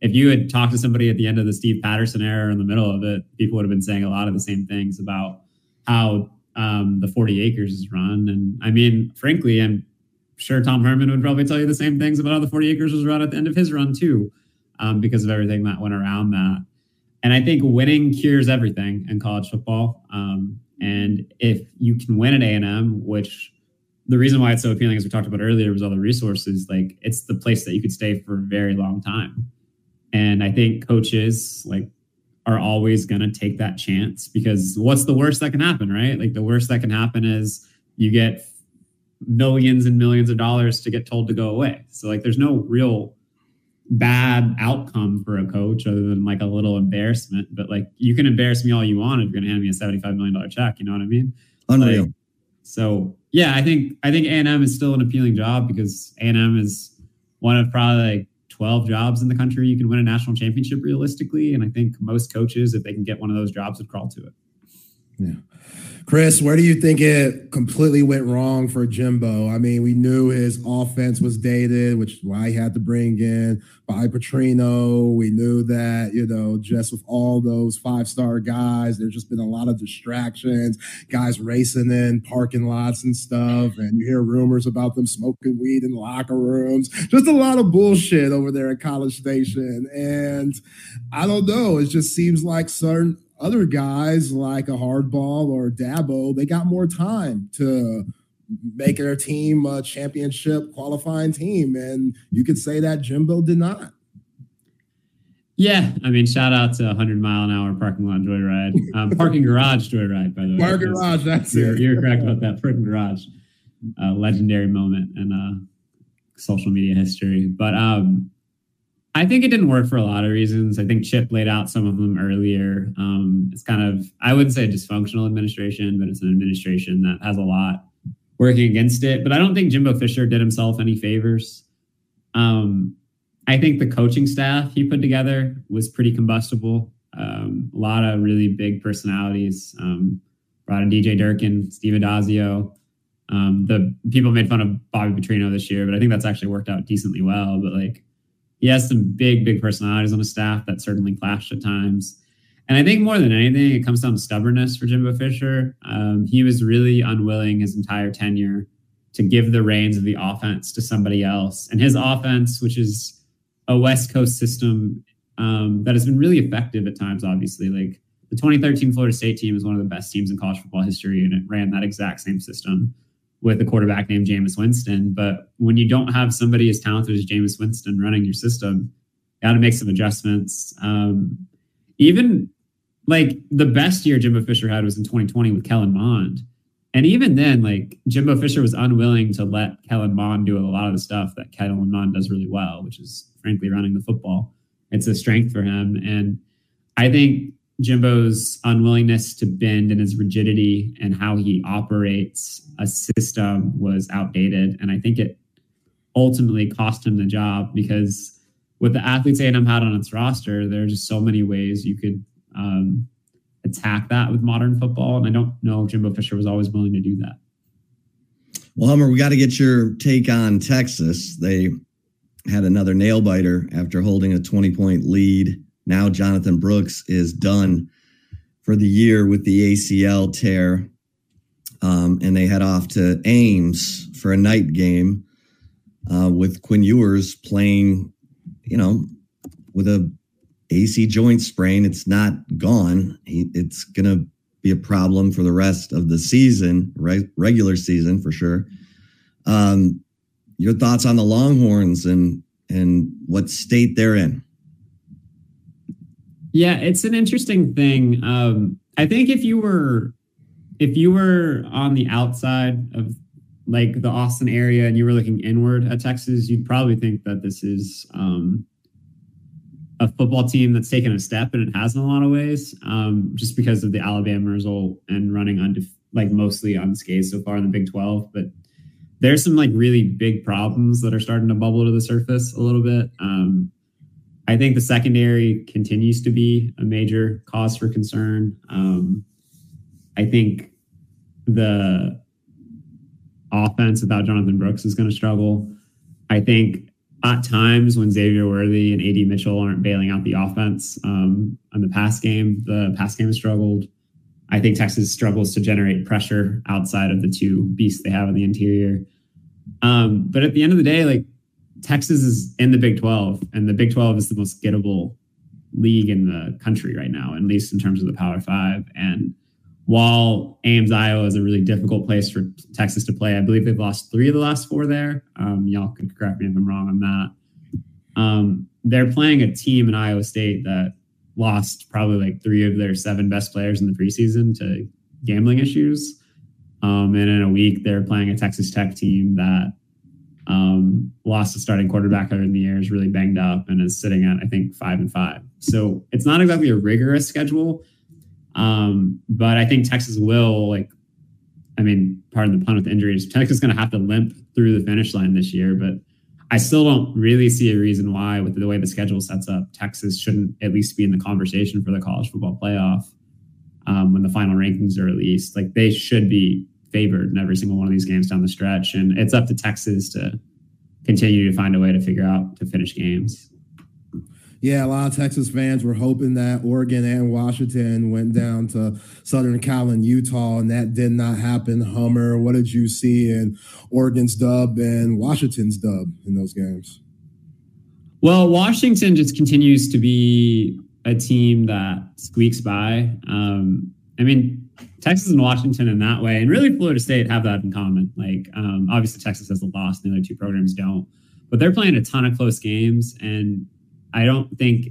D: if you had talked to somebody at the end of the Steve Patterson era in the middle of it, people would have been saying a lot of the same things about how um, the 40 acres is run. And I mean, frankly, I'm sure Tom Herman would probably tell you the same things about how the 40 acres was run at the end of his run too, um, because of everything that went around that. And I think winning cures everything in college football. Um, and if you can win at A&M, which the reason why it's so appealing, as we talked about earlier, was all the resources. Like it's the place that you could stay for a very long time. And I think coaches like are always going to take that chance because what's the worst that can happen, right? Like the worst that can happen is you get millions and millions of dollars to get told to go away. So like there's no real bad outcome for a coach other than like a little embarrassment. But like you can embarrass me all you want if you're gonna hand me a $75 million check. You know what I mean?
A: Unreal.
D: Like, so yeah, I think I think A&M is still an appealing job because A&M is one of probably like 12 jobs in the country you can win a national championship realistically. And I think most coaches, if they can get one of those jobs, would crawl to it.
B: Yeah. Chris, where do you think it completely went wrong for Jimbo? I mean, we knew his offense was dated, which why he had to bring in by Petrino. We knew that, you know, just with all those five star guys, there's just been a lot of distractions, guys racing in parking lots and stuff. And you hear rumors about them smoking weed in locker rooms, just a lot of bullshit over there at College Station. And I don't know, it just seems like certain other guys like a Harbaugh or Dabo, they got more time to make their team a championship qualifying team. And you could say that Jimbo did not.
D: Yeah, I mean, shout out to 100 mile an hour parking lot joyride, um, parking garage joyride. By the way,
B: parking garage. That's
D: you're,
B: it.
D: You're correct about that parking garage, uh, legendary moment in uh, social media history. But um, I think it didn't work for a lot of reasons. I think Chip laid out some of them earlier. Um, it's kind of, I wouldn't say dysfunctional administration, but it's an administration that has a lot working against it. But I don't think Jimbo Fisher did himself any favors. Um, I think the coaching staff he put together was pretty combustible. Um, a lot of really big personalities. Um, brought in DJ Durkin, Steve Addazio. Um, the people made fun of Bobby Petrino this year, but I think that's actually worked out decently well. But like, he has some big, big personalities on his staff that certainly clashed at times. And I think more than anything, it comes down to stubbornness for Jimbo Fisher. Um, he was really unwilling his entire tenure to give the reins of the offense to somebody else. And his offense, which is a West Coast system um, that has been really effective at times, obviously. Like the 2013 Florida State team is one of the best teams in college football history, and it ran that exact same system with a quarterback named Jameis Winston. But when you don't have somebody as talented as Jameis Winston running your system, you got to make some adjustments. Um, even like the best year Jimbo Fisher had was in 2020 with Kellen Mond. And even then, like Jimbo Fisher was unwilling to let Kellen Mond do a lot of the stuff that Kellen Mond does really well, which is frankly running the football. It's a strength for him. And I think Jimbo's unwillingness to bend and his rigidity and how he operates a system was outdated. And I think it ultimately cost him the job because with the athletes A&M had on its roster, there are just so many ways you could um, attack that with modern football. And I don't know if Jimbo Fisher was always willing to do that.
A: Well, Hummer, we got to get your take on Texas. They had another nail biter after holding a 20 point lead. Now Jonathan Brooks is done for the year with the ACL tear. Um, and they head off to Ames for a night game uh, with Quinn Ewers playing, you know, with a AC joint sprain. It's not gone. He, it's going to be a problem for the rest of the season, right? Regular season for sure. Um, your thoughts on the Longhorns and and what state they're in?
D: Yeah, it's an interesting thing. Um, I think if you were if you were on the outside of like the Austin area and you were looking inward at Texas, you'd probably think that this is um, a football team that's taken a step, and it has in a lot of ways, um, just because of the Alabama result and running undef- like mostly unscathed so far in the Big Twelve. But there's some like really big problems that are starting to bubble to the surface a little bit. Um, I think the secondary continues to be a major cause for concern. Um, I think the offense without Jonathan Brooks is going to struggle. I think at times when Xavier Worthy and AD Mitchell aren't bailing out the offense um, on the pass game, the pass game has struggled. I think Texas struggles to generate pressure outside of the two beasts they have in the interior. Um, but at the end of the day, like Texas is in the Big 12, and the Big 12 is the most gettable league in the country right now, at least in terms of the Power Five. And while Ames, Iowa is a really difficult place for Texas to play, I believe they've lost three of the last four there. Um, y'all can correct me if I'm wrong on that. Um, they're playing a team in Iowa State that lost probably like three of their seven best players in the preseason to gambling issues. Um, and in a week, they're playing a Texas Tech team that um, lost a starting quarterback earlier in the year, is really banged up, and is sitting at I think five and five. So it's not exactly a rigorous schedule, um, but I think Texas will like. I mean, pardon the pun with injuries. Texas is going to have to limp through the finish line this year, but I still don't really see a reason why, with the way the schedule sets up, Texas shouldn't at least be in the conversation for the college football playoff um, when the final rankings are released. Like they should be favored in every single one of these games down the stretch, and it's up to Texas to continue to find a way to figure out to finish games.
B: Yeah, a lot of Texas fans were hoping that Oregon and Washington went down to Southern Cal and Utah, and that did not happen. Hummer, what did you see in Oregon's dub and Washington's dub in those games?
D: Well, Washington just continues to be a team that squeaks by. Um, I mean, Texas and Washington in that way, and really Florida State have that in common. Like, um, obviously, Texas has a loss, and the other two programs don't, but they're playing a ton of close games. And I don't think,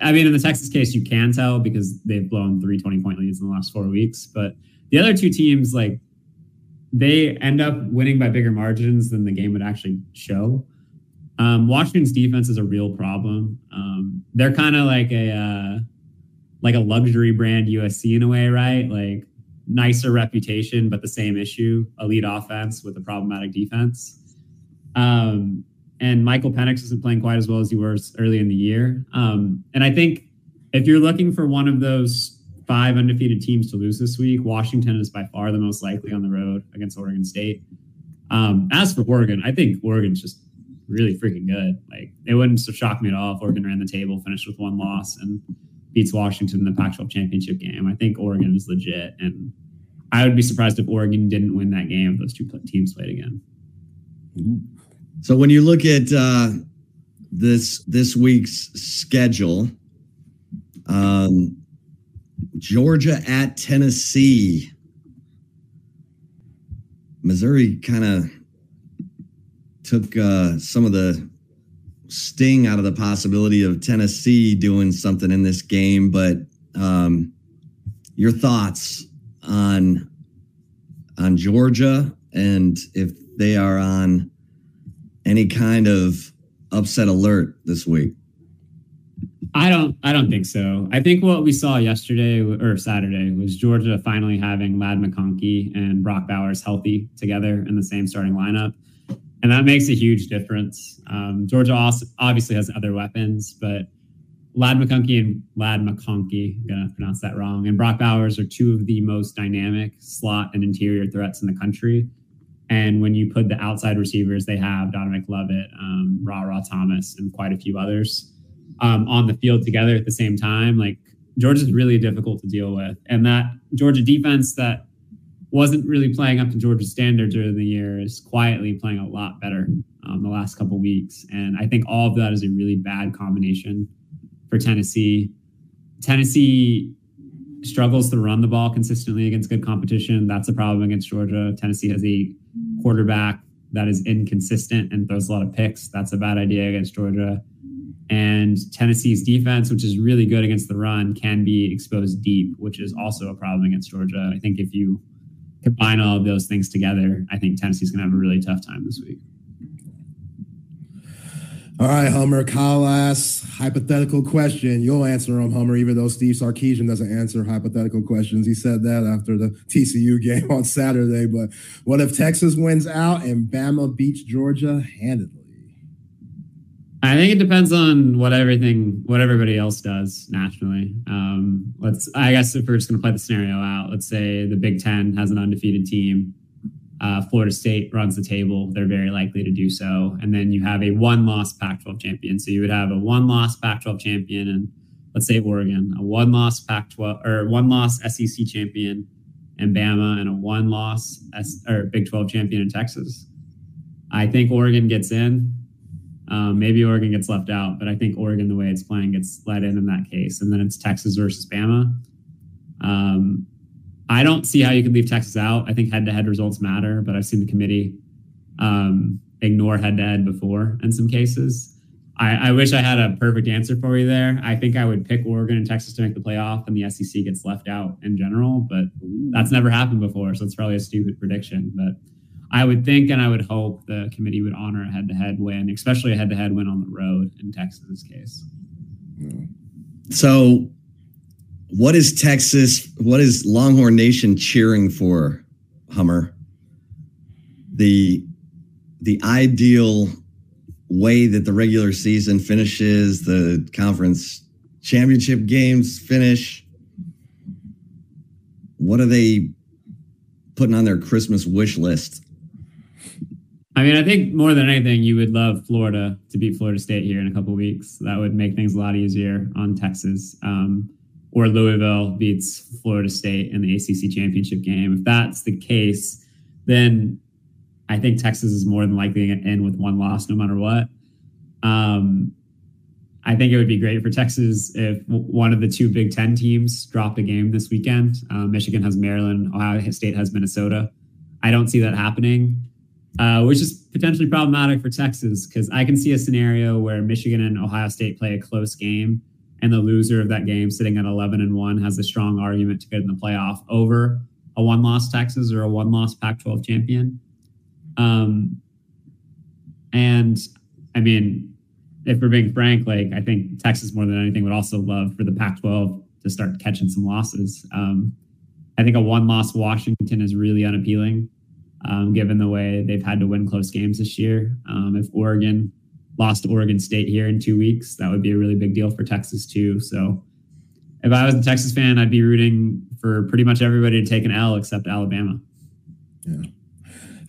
D: I mean, in the Texas case, you can tell because they've blown three 20 point leads in the last four weeks. But the other two teams, like, they end up winning by bigger margins than the game would actually show. Um, Washington's defense is a real problem. Um, they're kind of like a uh, like a luxury brand USC in a way, right? Like nicer reputation, but the same issue: elite offense with a problematic defense. Um, and Michael Penix isn't playing quite as well as he was early in the year. Um, and I think if you're looking for one of those five undefeated teams to lose this week, Washington is by far the most likely on the road against Oregon State. Um, as for Oregon, I think Oregon's just really freaking good. Like it wouldn't shock me at all if Oregon ran the table, finished with one loss, and beats Washington in the Pac-12 championship game. I think Oregon is legit, and I would be surprised if Oregon didn't win that game if those two teams played again.
A: So when you look at uh, this this week's schedule, um, Georgia at Tennessee, Missouri kind of took uh, some of the sting out of the possibility of Tennessee doing something in this game. But um, your thoughts on on Georgia and if they are on any kind of upset alert this week?
D: I don't. I don't think so. I think what we saw yesterday or Saturday was Georgia finally having Ladd McConkey and Brock Bowers healthy together in the same starting lineup, and that makes a huge difference. Um, Georgia obviously has other weapons, but Ladd McConkey and Ladd McConkey, I'm gonna pronounce that wrong, and Brock Bowers are two of the most dynamic slot and interior threats in the country. And when you put the outside receivers, they have Donovan Lovett, um, Rara Thomas, and quite a few others um, on the field together at the same time. Like Georgia's really difficult to deal with, and that Georgia defense that wasn't really playing up to Georgia standards during the year is quietly playing a lot better um, the last couple weeks. And I think all of that is a really bad combination for Tennessee. Tennessee struggles to run the ball consistently against good competition. That's a problem against Georgia. Tennessee has a quarterback that is inconsistent and throws a lot of picks. That's a bad idea against Georgia. And Tennessee's defense, which is really good against the run, can be exposed deep, which is also a problem against Georgia. I think if you combine all of those things together, I think Tennessee's going to have a really tough time this week.
B: All right, Hummer. Kyle asks hypothetical question. You'll answer them, Hummer, even though Steve Sarkisian doesn't answer hypothetical questions. He said that after the TCU game on Saturday. But what if Texas wins out and Bama beats Georgia handedly?
D: I think it depends on what everything, what everybody else does nationally. Um, let's, I guess, if we're just going to play the scenario out, let's say the Big Ten has an undefeated team. Uh, Florida State runs the table; they're very likely to do so. And then you have a one-loss Pac-12 champion. So you would have a one-loss Pac-12 champion, and let's say Oregon, a one-loss Pac-12 or one-loss SEC champion, and Bama, and a one-loss S- or Big 12 champion in Texas. I think Oregon gets in. Um, maybe Oregon gets left out, but I think Oregon, the way it's playing, gets let in in that case. And then it's Texas versus Bama. Um, I don't see how you could leave Texas out. I think head to head results matter, but I've seen the committee um, ignore head to head before in some cases. I, I, wish I had a perfect answer for you there. I think I would pick Oregon and Texas to make the playoff, and the SEC gets left out in general, but that's never happened before. So it's probably a stupid prediction. But I would think and I would hope the committee would honor a head to head win, especially a head to head win on the road in Texas's case.
A: So, what is Texas? What is Longhorn Nation cheering for, Hummer? The the ideal way that the regular season finishes, the conference championship games finish. What are they putting on their Christmas wish list?
D: I mean, I think more than anything, you would love Florida to beat Florida State here in a couple weeks. That would make things a lot easier on Texas. Um, or Louisville beats Florida State in the ACC championship game. If that's the case, then I think Texas is more than likely to end with one loss no matter what. Um, I think it would be great for Texas if one of the two Big Ten teams dropped a game this weekend. Uh, Michigan has Maryland, Ohio State has Minnesota. I don't see that happening uh, which is potentially problematic for Texas because I can see a scenario where Michigan and Ohio State play a close game, and the loser of that game, sitting at 11 and one, has a strong argument to get in the playoff over a one-loss Texas or a one-loss Pac-12 champion. Um, and I mean, if we're being frank, like I think Texas more than anything would also love for the Pac-12 to start catching some losses. Um, I think a one-loss Washington is really unappealing um, given the way they've had to win close games this year. Um, if Oregon lost to Oregon State here in two weeks, that would be a really big deal for Texas too. So if I was a Texas fan, I'd be rooting for pretty much everybody to take an L except Alabama.
B: Yeah.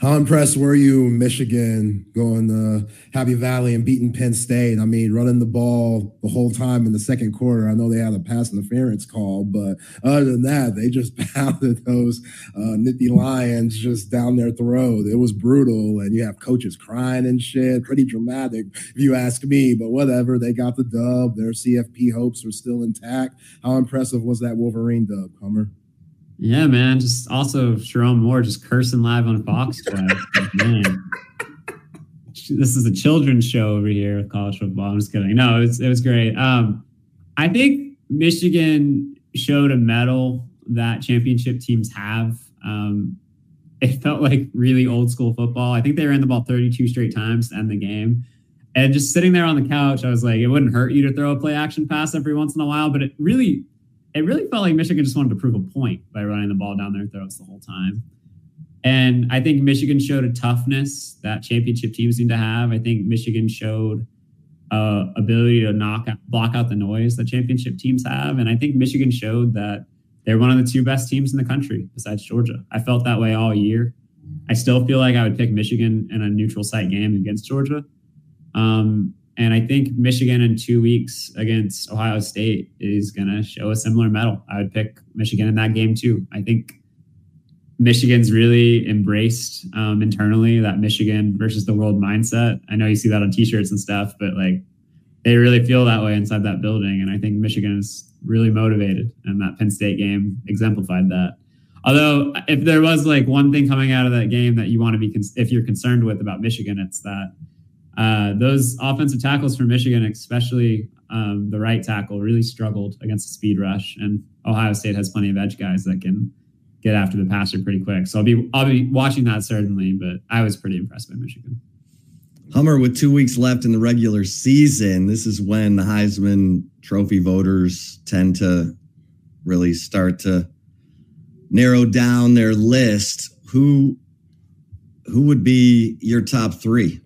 B: How impressed were you, Michigan, going to Happy Valley and beating Penn State? I mean, running the ball the whole time in the second quarter. I know they had a pass interference call, but other than that, they just pounded those uh, Lions just down their throat. It was brutal, and you have coaches crying and shit. Pretty dramatic, if you ask me. But whatever, they got the dub. Their CFP hopes are still intact. How impressive was that Wolverine dub, Hummer?
D: Yeah, man. Just also Sherrone Moore just cursing live on Fox man. This is a children's show over here with college football. I'm just kidding. No, it was, it was great. Um, I think Michigan showed a mettle that championship teams have. Um, it felt like really old school football. I think they ran the ball 32 straight times to end the game. And just sitting there on the couch, I was like, it wouldn't hurt you to throw a play action pass every once in a while, but it really it really felt like Michigan just wanted to prove a point by running the ball down their throats the whole time. And I think Michigan showed a toughness that championship teams seem to have. I think Michigan showed uh, ability to knock out, block out the noise that championship teams have. And I think Michigan showed that they're one of the two best teams in the country besides Georgia. I felt that way all year. I still feel like I would pick Michigan in a neutral site game against Georgia. Um, and I think Michigan in two weeks against Ohio State is going to show a similar mettle. I would pick Michigan in that game too. I think Michigan's really embraced um, internally that Michigan versus the world mindset. I know you see that on t-shirts and stuff, but like they really feel that way inside that building. And I think Michigan is really motivated, and that Penn State game exemplified that. Although, if there was like one thing coming out of that game that you want to be, con- if you're concerned with about Michigan, it's that uh, those offensive tackles for Michigan, especially um, the right tackle, really struggled against the speed rush. And Ohio State has plenty of edge guys that can get after the passer pretty quick. So I'll be I'll be watching that certainly, but I was pretty impressed by Michigan.
A: Hummer, with two weeks left in the regular season, this is when the Heisman Trophy voters tend to really start to narrow down their list. Who who would be your top three?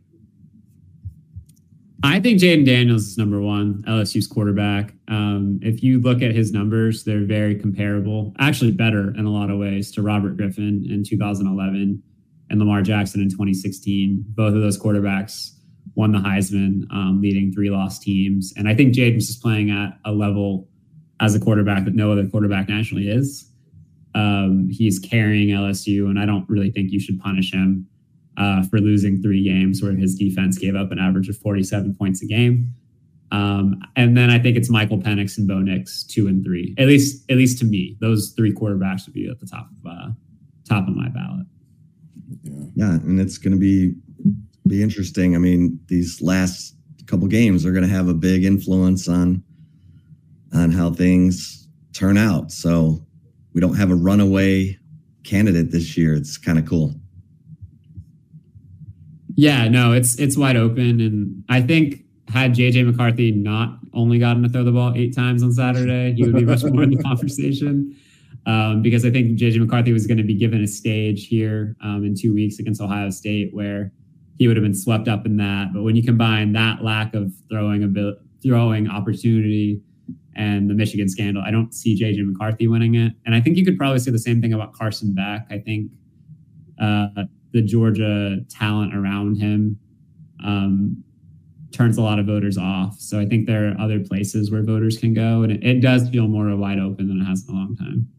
D: I think Jayden Daniels is number one, LSU's quarterback. Um, if you look at his numbers, they're very comparable, actually better in a lot of ways to Robert Griffin in 2011 and Lamar Jackson in 2016. Both of those quarterbacks won the Heisman, um, leading three lost teams. And I think Jayden's is playing at a level as a quarterback that no other quarterback nationally is. Um, he's carrying LSU, and I don't really think you should punish him uh, for losing three games where his defense gave up an average of 47 points a game. Um, and then I think it's Michael Penix and Bo Nix, two and three. At least, at least to me, those three quarterbacks would be at the top of uh, top of my ballot.
A: Yeah, yeah and it's going to be be interesting. I mean, these last couple games are going to have a big influence on on how things turn out. So we don't have a runaway candidate this year. It's kind of cool.
D: Yeah, no, it's it's wide open, and I think had JJ McCarthy not only gotten to throw the ball eight times on Saturday, he would be much more in the conversation. Um, because I think JJ McCarthy was going to be given a stage here um, in two weeks against Ohio State, where he would have been swept up in that. But when you combine that lack of throwing a throwing opportunity and the Michigan scandal, I don't see JJ McCarthy winning it. And I think you could probably say the same thing about Carson Beck. I think uh, the Georgia talent around him um, turns a lot of voters off. So I think there are other places where voters can go, and it, it does feel more wide open than it has in a long time.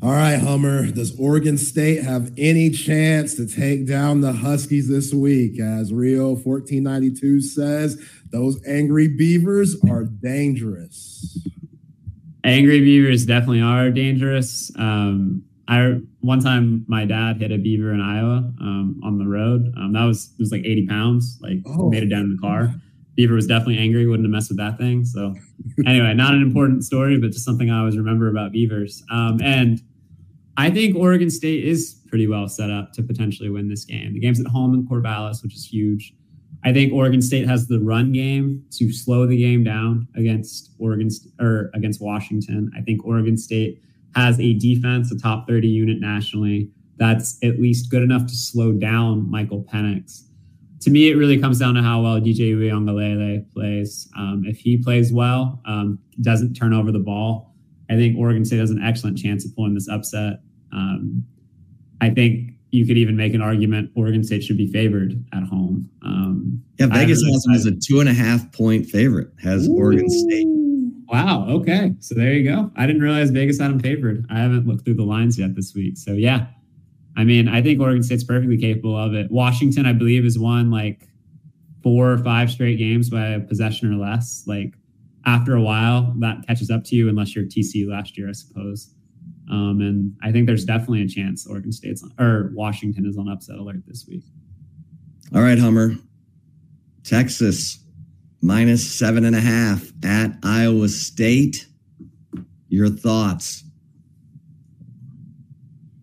B: All right, Hummer. Does Oregon State have any chance to take down the Huskies this week? As Rio 1492 says, those angry beavers are dangerous.
D: Angry beavers definitely are dangerous. Um, I one time my dad hit a beaver in Iowa um, on the road. Um, that was it was like 80 pounds. Like oh. made it down in the car. Beaver was definitely angry. Wouldn't have messed with that thing. So anyway, not an important story, but just something I always remember about beavers. Um, and I think Oregon State is pretty well set up to potentially win this game. The game's at home in Corvallis, which is huge. I think Oregon State has the run game to slow the game down against Oregon or against Washington. I think Oregon State has a defense, a top 30 unit nationally, that's at least good enough to slow down Michael Penix. To me, it really comes down to how well DJ Uiagalelei plays. Um, if he plays well, um, doesn't turn over the ball, I think Oregon State has an excellent chance of pulling this upset. Um, I think you could even make an argument Oregon State should be favored at home. Um,
A: yeah, Vegas has them as a two and a half point favorite. Has Ooh. Oregon State.
D: Wow. Okay. So there you go. I didn't realize Vegas had them favored. I haven't looked through the lines yet this week. So yeah, I mean, I think Oregon State's perfectly capable of it. Washington, I believe, has won like four or five straight games by possession or less. Like after a while, that catches up to you, unless you're TC last year, I suppose. Um, and I think there's definitely a chance Oregon State's on, or Washington is on upset alert this week.
A: All right, Hummer. Texas minus seven and a half at Iowa State. Your thoughts?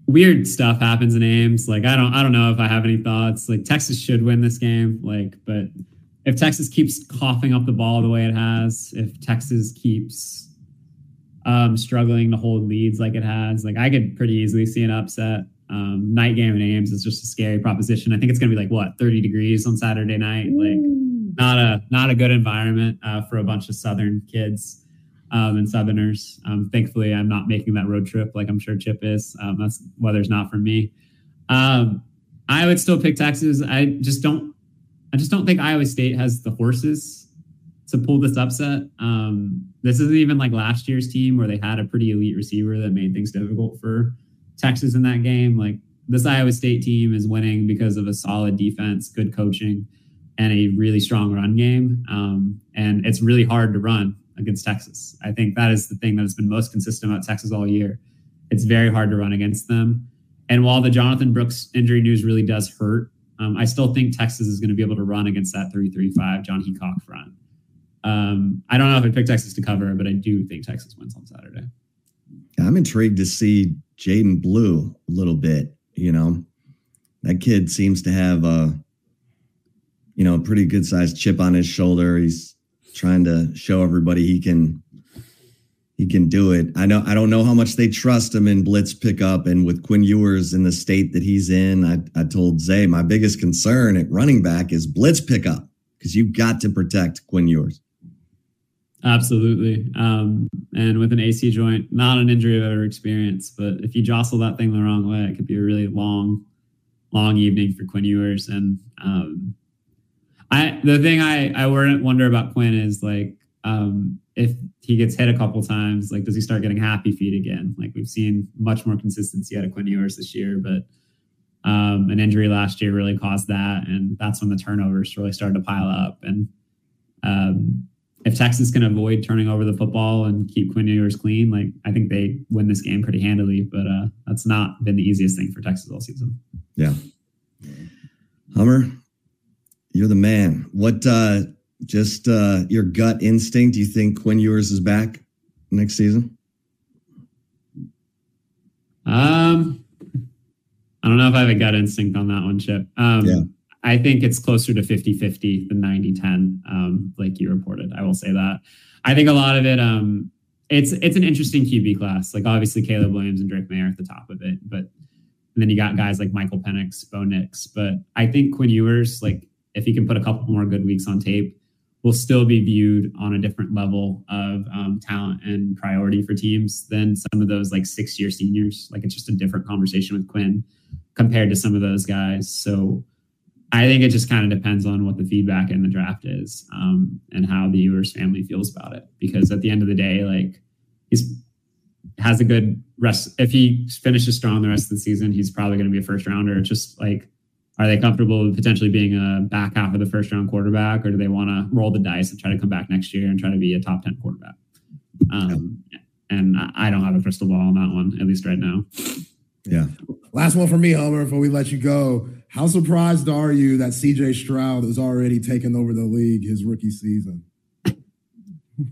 D: Weird stuff happens in Ames. Like I don't, I don't know if I have any thoughts. Like Texas should win this game. Like, but if Texas keeps coughing up the ball the way it has, if Texas keeps um, struggling to hold leads like it has, like I could pretty easily see an upset. Um, night game in Ames is just a scary proposition. I think it's going to be like what 30 degrees on Saturday night. Like not a not a good environment uh, for a bunch of Southern kids um, and Southerners. Um, thankfully, I'm not making that road trip like I'm sure Chip is. Um, that's weather's not for me. Um, I would still pick Texas. I just don't. I just don't think Iowa State has the horses to pull this upset. Um, this isn't even like last year's team where they had a pretty elite receiver that made things difficult for Texas in that game. Like this Iowa State team is winning because of a solid defense, good coaching, and a really strong run game. Um, and it's really hard to run against Texas. I think that is the thing that has been most consistent about Texas all year. It's very hard to run against them. And while the Jonathan Brooks injury news really does hurt, um, I still think Texas is going to be able to run against that 335 Jon Heacock front. Um, I don't know if I picked Texas to cover, but I do think Texas wins on Saturday.
A: I'm intrigued to see Jaydon Blue a little bit. You know, that kid seems to have a, you know, a pretty good sized chip on his shoulder. He's trying to show everybody he can he can do it. I know I don't know how much they trust him in blitz pickup and with Quinn Ewers in the state that he's in. I, I told Zay my biggest concern at running back is blitz pickup because you've got to protect Quinn Ewers.
D: Absolutely. Um, and with an AC joint, not an injury I've ever experienced, but if you jostle that thing the wrong way, it could be a really long, long evening for Quinn Ewers. And um, I, the thing I, I wonder about Quinn is like, um, if he gets hit a couple times, like, does he start getting happy feet again? Like we've seen much more consistency out of Quinn Ewers this year, but um, an injury last year really caused that. And that's when the turnovers really started to pile up. And, um, if Texas can avoid turning over the football and keep Quinn Ewers clean, like I think they win this game pretty handily. But uh, that's not been the easiest thing for Texas all season.
A: Yeah, Hummer, you're the man. What uh, just uh, your gut instinct? Do you think Quinn Ewers is back next season?
D: Um, I don't know if I have a gut instinct on that one, Chip. Um, yeah. I think it's closer to 50 50 than 90 10, um, like you reported. I will say that. I think a lot of it, um, it's it's an interesting QB class. Like obviously Caleb Williams and Drake Maye at the top of it, but and then you got guys like Michael Penix, Bo Nix. But I think Quinn Ewers, like if he can put a couple more good weeks on tape, will still be viewed on a different level of um, talent and priority for teams than some of those like six year seniors. Like it's just a different conversation with Quinn compared to some of those guys. So I think it just kind of depends on what the feedback in the draft is um, and how the Ewers family feels about it. Because at the end of the day, like he's has a good rest. If he finishes strong the rest of the season, he's probably going to be a first rounder. It's just like, are they comfortable with potentially being a back half of the first round quarterback, or do they want to roll the dice and try to come back next year and try to be a top ten quarterback? Um, and I don't have a crystal ball on that one, at least right now.
A: Yeah.
B: Last one for me, Homer, before we let you go. How surprised are you that CJ Stroud is already taking over the league his rookie season?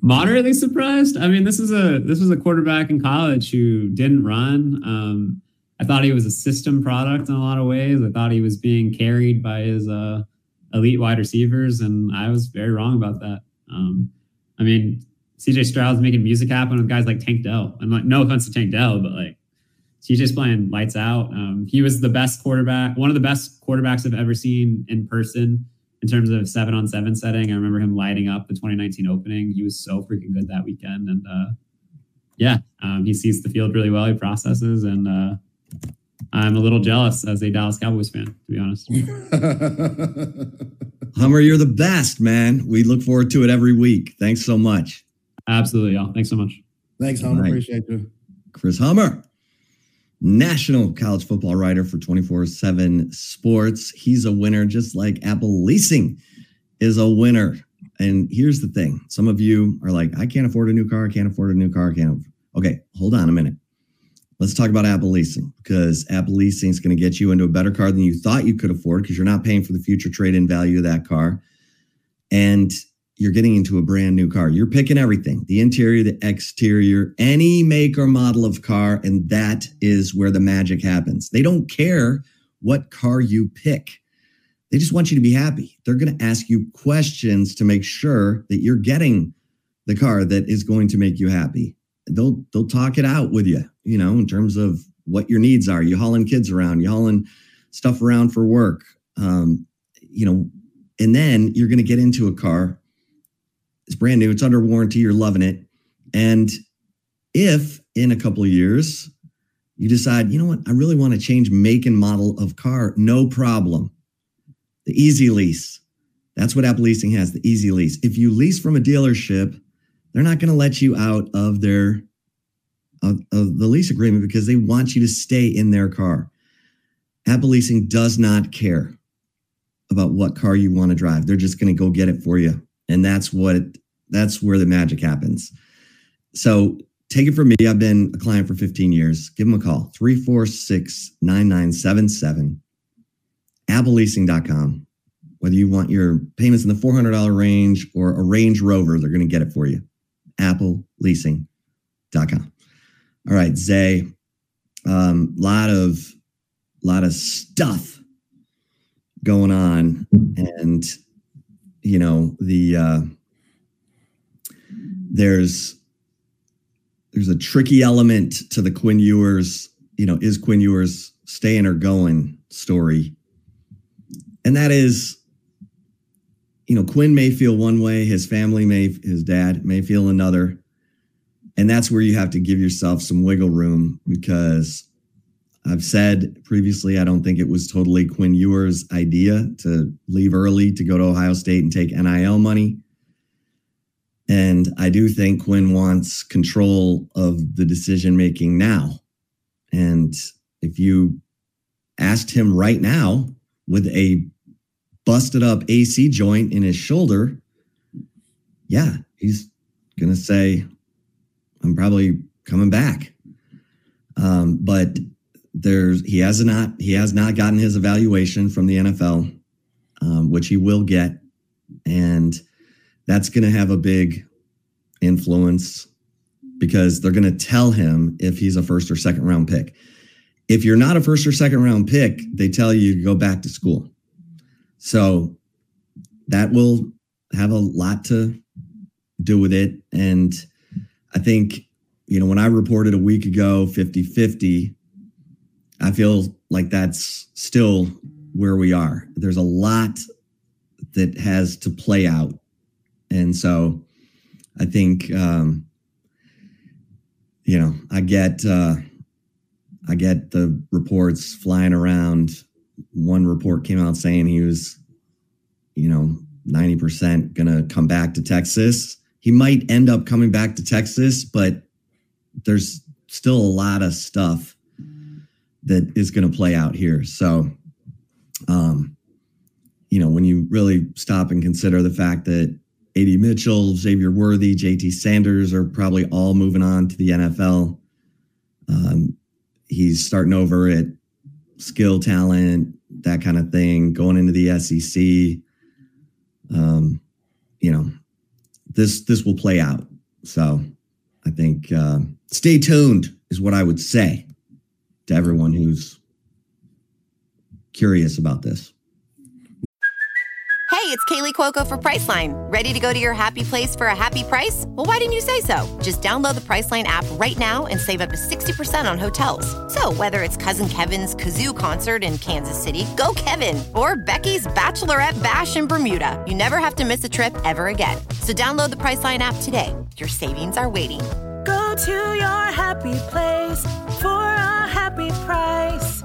D: Moderately surprised. I mean, this is a this was a quarterback in college who didn't run. Um, I thought he was a system product in a lot of ways. I thought he was being carried by his uh, elite wide receivers, and I was very wrong about that. Um, I mean, CJ Stroud's making music happen with guys like Tank Dell. I'm like, no offense to Tank Dell, but like just playing lights out. Um, he was the best quarterback, one of the best quarterbacks I've ever seen in person in terms of seven on seven setting. I remember him lighting up the 2019 opening. He was so freaking good that weekend. And uh, yeah, um, he sees the field really well. He processes. And uh, I'm a little jealous as a Dallas Cowboys fan, to be honest.
A: Hummer, you're the best, man. We look forward to it every week. Thanks so much.
D: Absolutely, y'all. Thanks so much.
B: Thanks, Hummer. Right. Appreciate you.
A: Chris Hummer national college football writer for 24 7 Sports. He's a winner, just like Apple Leasing is a winner. And here's the thing some of you are like, I can't afford a new car, I can't afford a new car, I can't. Okay, hold on a minute. Let's talk about Apple Leasing because Apple Leasing is going to get you into a better car than you thought you could afford because you're not paying for the future trade in value of that car. And you're getting into a brand new car. You're picking everything the interior, the exterior, any make or model of car. And that is where the magic happens. They don't care what car you pick, they just want you to be happy. They're going to ask you questions to make sure that you're getting the car that is going to make you happy. They'll they'll talk it out with you, you know, in terms of what your needs are. You hauling kids around, you hauling stuff around for work. Um, you know, And then you're going to get into a car. It's brand new, it's under warranty, you're loving it. And if in a couple of years you decide, you know what, I really want to change make and model of car, no problem. The easy lease. That's what Apple Leasing has, the easy lease. If you lease from a dealership, they're not going to let you out of their of, of the lease agreement because they want you to stay in their car. Apple Leasing does not care about what car you want to drive. They're just going to go get it for you. And that's what that's where the magic happens. So take it from me. I've been a client for 15 years. Give them a call 346 9977, appleleasing.com. Whether you want your payments in the $400 range or a Range Rover, they're going to get it for you. appleleasing.com. All right, Zay. Um, lot of lot of stuff going on, and you know the uh, there's there's a tricky element to the Quinn Ewers. You know, is Quinn Ewers staying or going story, and that is you know, Quinn may feel one way, his family may, his dad may feel another. And that's where you have to give yourself some wiggle room because I've said previously, I don't think it was totally Quinn Ewers' idea to leave early to go to Ohio State and take NIL money. And I do think Quinn wants control of the decision making now. And if you asked him right now with a busted up AC joint in his shoulder, yeah, he's going to say, I'm probably coming back. Um, but there's he has not he has not gotten his evaluation from the NFL, um, which he will get, and that's going to have a big influence because they're going to tell him if he's a first or second round pick. If you're not a first or second round pick, they tell you to go back to school. So that will have a lot to do with it. And I think, you know, when I reported a week ago 50 50, I feel like that's still where we are. There's a lot that has to play out. And so I think, um, you know, I get, uh, I get the reports flying around. One report came out saying he was, you know, 90% going to come back to Texas he might end up coming back to Texas, but there's still a lot of stuff that is going to play out here. So, um, you know, when you really stop and consider the fact that AD Mitchell, Xavier Worthy, JT Sanders are probably all moving on to the NFL. Um, he's starting over at skill talent, that kind of thing, going into the SEC. Um, you know, this this will play out. So I think uh, stay tuned is what I would say to everyone who's curious about this.
E: Hey, it's Kaley Cuoco for Priceline. Ready to go to your happy place for a happy price? Well, why didn't you say so? Just download the Priceline app right now and save up to 60% on hotels. So, whether it's Cousin Kevin's Kazoo concert in Kansas City, go Kevin, or Becky's Bachelorette Bash in Bermuda, you never have to miss a trip ever again. So, download the Priceline app today. Your savings are waiting.
F: Go to your happy place for a happy price.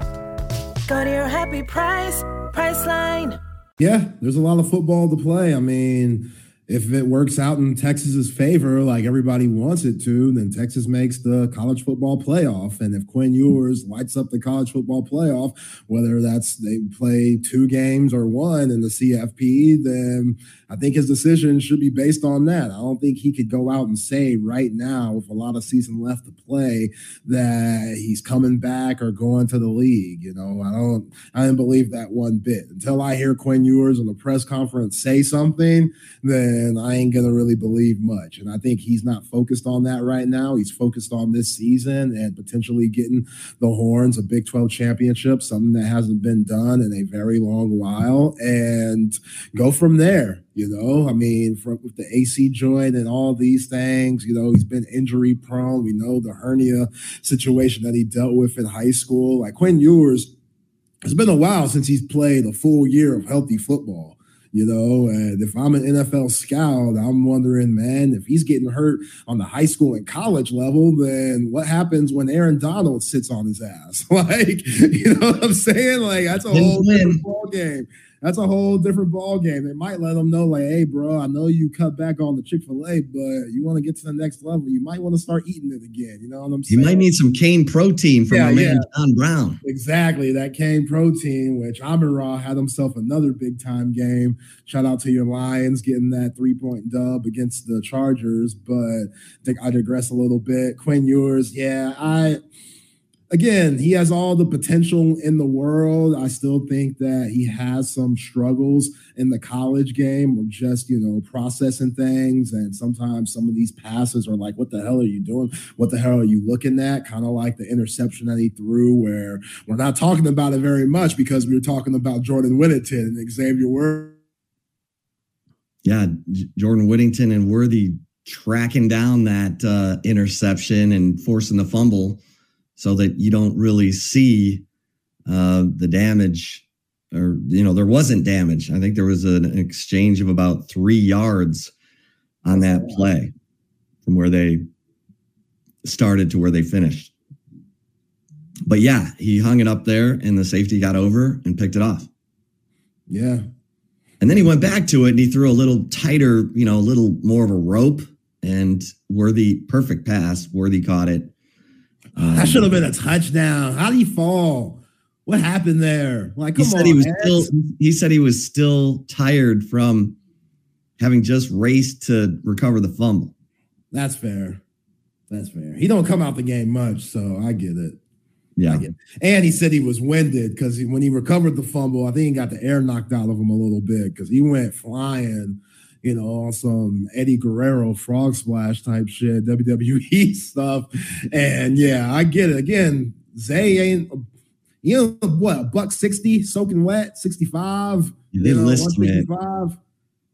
F: Go to your happy price, Priceline.
B: Yeah, there's a lot of football to play. I mean, if it works out in Texas's favor, like everybody wants it to, then Texas makes the college football playoff. And if Quinn Ewers lights up the college football playoff, whether that's they play two games or one in the CFP, then I think his decision should be based on that. I don't think he could go out and say right now, with a lot of season left to play, that he's coming back or going to the league. You know, I don't, I didn't believe that one bit until I hear Quinn Ewers in the press conference say something. Then I ain't gonna really believe much. And I think he's not focused on that right now. He's focused on this season and potentially getting the horns a Big 12 championship, something that hasn't been done in a very long while, and go from there. You know, I mean, from with the AC joint and all these things, you know, he's been injury prone. We know the hernia situation that he dealt with in high school. Like Quinn Ewers, it's been a while since he's played a full year of healthy football. You know, and if I'm an NFL scout, I'm wondering, man, if he's getting hurt on the high school and college level, then what happens when Aaron Donald sits on his ass? like, you know what I'm saying? Like, that's a whole different ball game that's a whole different ball game. They might let them know, like, hey, bro, I know you cut back on the Chick Fil A, but you want to get to the next level. You might want to start eating it again. You know what I'm saying?
A: You might need some cane protein from yeah, yeah. man John Brown.
B: Exactly, that cane protein. Which Amon Ra had himself another big time game. Shout out to your Lions getting that three point dub against the Chargers. But I think I digress a little bit. Quinn Ewers, yeah, I again, he has all the potential in the world. I still think that he has some struggles in the college game of just, you know, processing things. And sometimes some of these passes are like, what the hell are you doing? What the hell are you looking at? Kind of like the interception that he threw, where we're not talking about it very much because we were talking about Jordan Whittington and Xavier Worthy.
A: Yeah, Jordan Whittington and Worthy tracking down that uh, interception and forcing the fumble so that you don't really see uh, the damage or you know there wasn't damage. I think there was an exchange of about three yards on that play from where they started to where they finished. But yeah he hung it up there and the safety got over and picked it off.
B: Yeah.
A: And then he went back to it and he threw a little tighter you know a little more of a rope and worthy perfect pass. Worthy caught it
B: um, that should have been a touchdown. How did he fall? What happened there? Like, come
A: he said
B: on,
A: he was still. He said he was still tired from having just raced to recover the fumble.
B: That's fair. That's fair. He don't come out the game much, so I get it.
A: Yeah.
B: Get it. And he said he was winded because when he recovered the fumble, I think he got the air knocked out of him a little bit because he went flying you know, on some um, Eddie Guerrero frog splash type shit, WWE stuff. And yeah, I get it. Again, Zay ain't you know what, a buck 60 soaking wet, 65.
A: They
B: you know,
A: 165.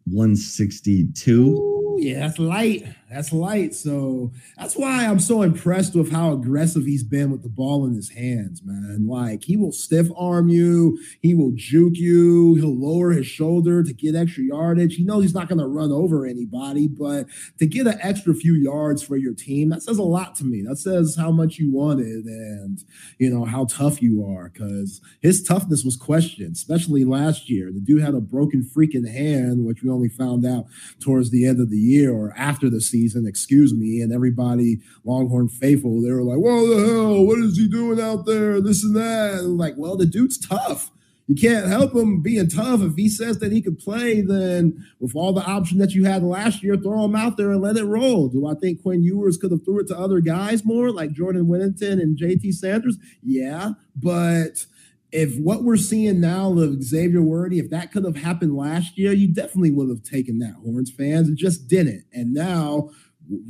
A: 162.
B: Ooh, yeah, that's light. That's light. So that's why I'm so impressed with how aggressive he's been with the ball in his hands, man. Like he will stiff arm you, he will juke you, he'll lower his shoulder to get extra yardage. He knows he's not going to run over anybody, but to get an extra few yards for your team, that says a lot to me. That says how much you wanted and you know how tough you are. Because his toughness was questioned, especially last year. The dude had a broken freaking hand, which we only found out towards the end of the year or after the season season, excuse me, and everybody Longhorn faithful, they were like, "What the hell? What is he doing out there? This and that." And like, well, the dude's tough. You can't help him being tough. If he says that he could play, then with all the options that you had last year, throw him out there and let it roll. Do I think Quinn Ewers could have threw it to other guys more, like Jordan Whittington and JT Sanders? Yeah, but if what we're seeing now of Xavier Worthy, if that could have happened last year, you definitely would have taken that, Horns fans. It just didn't. And now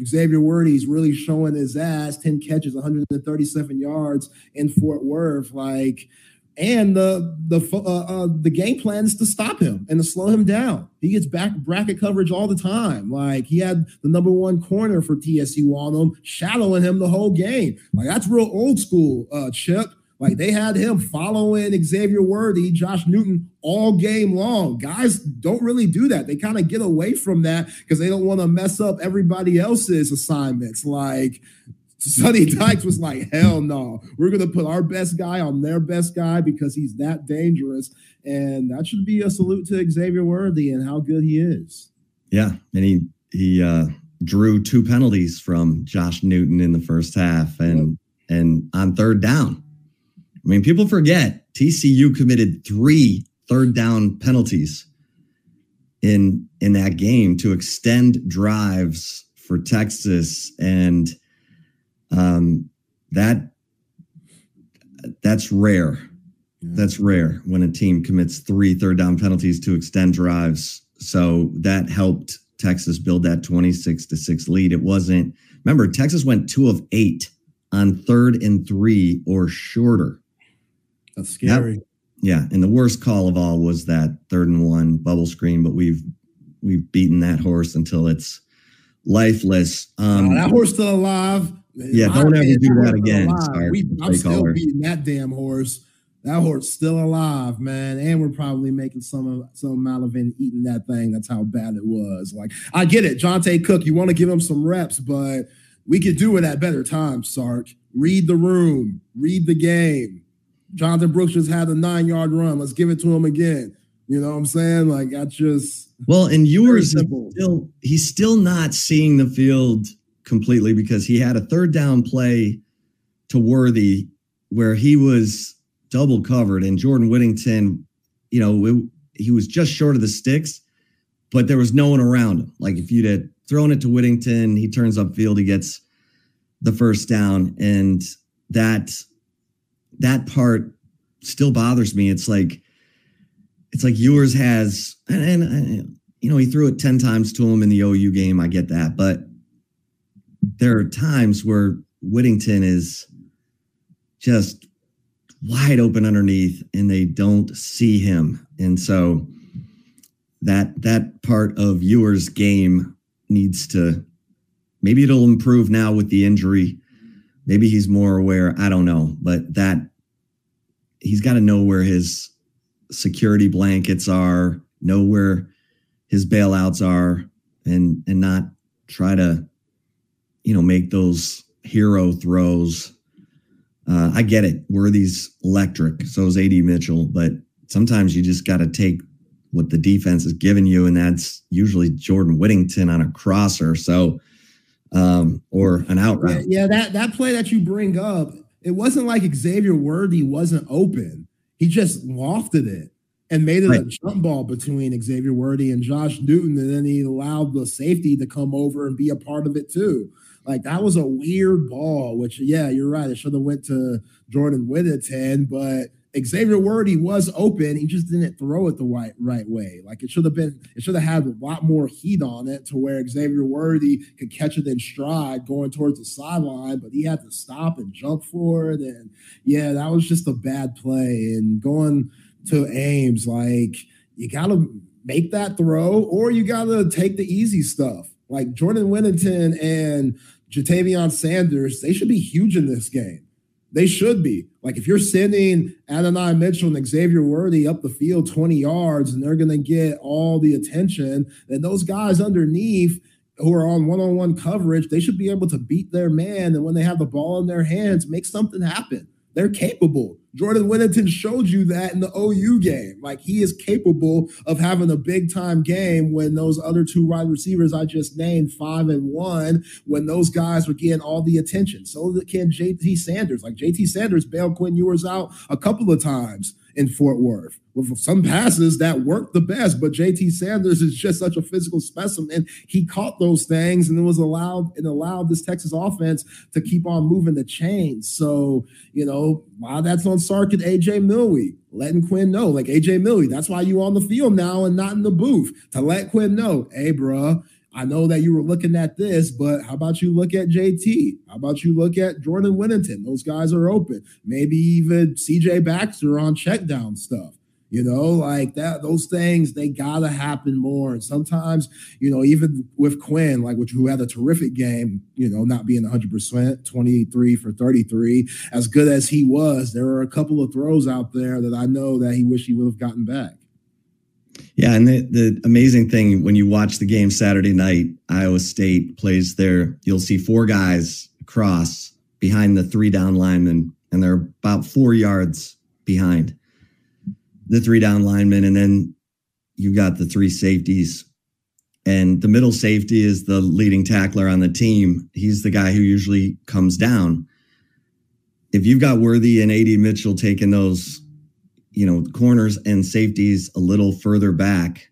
B: Xavier Worthy is really showing his ass 10 catches, 137 yards in Fort Worth. Like, and the the uh, uh, the game plan is to stop him and to slow him down. He gets back bracket coverage all the time. Like he had the number one corner for TCU on him, shadowing him the whole game. Like that's real old school, uh, Chip. Like they had him following Xavier Worthy, Josh Newton all game long. Guys don't really do that. They kind of get away from that because they don't want to mess up everybody else's assignments. Like Sonny Dykes was like, hell no. We're going to put our best guy on their best guy because he's that dangerous. And that should be a salute to Xavier Worthy and how good he is.
A: Yeah. And he, he, uh, drew two penalties from Josh Newton in the first half and, yep. and on third down I mean, people forget TCU committed three third down penalties in in that game to extend drives for Texas, and um, that that's rare. That's rare when a team commits three third down penalties to extend drives. So that helped Texas build that 26 to 6 lead. It wasn't, remember, Texas went two of eight on third and three or shorter.
B: That's scary. That,
A: yeah, and the worst call of all was that third and one bubble screen, but we've we've beaten that horse until it's lifeless.
B: Um, oh, that horse still alive.
A: Yeah, don't ever do that again.
B: We, I'm still caller. beating that damn horse. That horse still alive, man. And we're probably making some of some of him eating that thing. That's how bad it was. Like, I get it, Johntay Cook. You want to give him some reps, but we could do it at better times, Sark. Read the room, read the game. Jonathan Brooks just had a nine yard run. Let's give it to him again. You know what I'm saying? Like that's just
A: well, and Ewers still he's still not seeing the field completely because he had a third down play to Worthy where he was double covered and Jordan Whittington, you know, it, he was just short of the sticks, but there was no one around him. Like if you'd had thrown it to Whittington, he turns up field, he gets the first down, and that that part still bothers me. It's like it's like Ewers has, and, and you know, he threw it ten times to him in the OU game. I get that, but there are times where Whittington is just wide open underneath and they don't see him. And so that that part of Ewers' game needs to maybe it'll improve now with the injury. Maybe he's more aware. I don't know, but that he's got to know where his security blankets are, know where his bailouts are, and and not try to, you know, make those hero throws uh, I get it. Worthy's electric. So is AD Mitchell. But sometimes you just got to take what the defense is giving you, and that's usually Jordan Whittington on a crosser. So, um, or an out route.
B: Yeah, that that play that you bring up, it wasn't like Xavier Worthy wasn't open. He just lofted it and made it right. a jump ball between Xavier Worthy and Josh Newton, and then he allowed the safety to come over and be a part of it too. Like that was a weird ball, which yeah, you're right. It should have went to Jordan Whittington, but Xavier Worthy was open. He just didn't throw it the right right way. Like it should have been, it should have had a lot more heat on it to where Xavier Worthy could catch it in stride going towards the sideline, but he had to stop and jump for it. And yeah, that was just a bad play. And going to Ames, like you gotta make that throw or you gotta take the easy stuff. Like Jordan Whittington and Ja'Tavion Sanders, they should be huge in this game. They should be. Like if you're sending Adonai Mitchell and Xavier Worthy up the field 20 yards and they're going to get all the attention, then those guys underneath who are on one-on-one coverage, they should be able to beat their man. And when they have the ball in their hands, make something happen. They're capable. Jordan Whittington showed you that in the OU game. Like he is capable of having a big time game when those other two wide receivers I just named, five and one, when those guys were getting all the attention. So can JT Sanders. Like JT Sanders bailed Quinn Ewers out a couple of times in Fort Worth with some passes that worked the best. But JT Sanders is just such a physical specimen. He caught those things and it was allowed and allowed this Texas offense to keep on moving the chains. So, you know, while that's on Sark and AJ Milwee, letting Quinn know, like AJ Milwee, that's why you on the field now and not in the booth to let Quinn know, hey, bro, I know that you were looking at this, but how about you look at JT? How about you look at Jordan Whittington? Those guys are open. Maybe even CJ Baxter on check down stuff. You know, like that, those things, they gotta happen more. And sometimes, you know, even with Quinn, like which who had a terrific game, you know, not being 100%, 23 for 33, as good as he was, there are a couple of throws out there that I know that he wish he would have gotten back.
A: Yeah, and the, the amazing thing when you watch the game Saturday night, Iowa State plays there, you'll see four guys cross behind the three down linemen, and they're about four yards behind the three down linemen, and then you got the three safeties. And the middle safety is the leading tackler on the team. He's the guy who usually comes down. If you've got Worthy and AD Mitchell taking those you know, corners and safeties a little further back.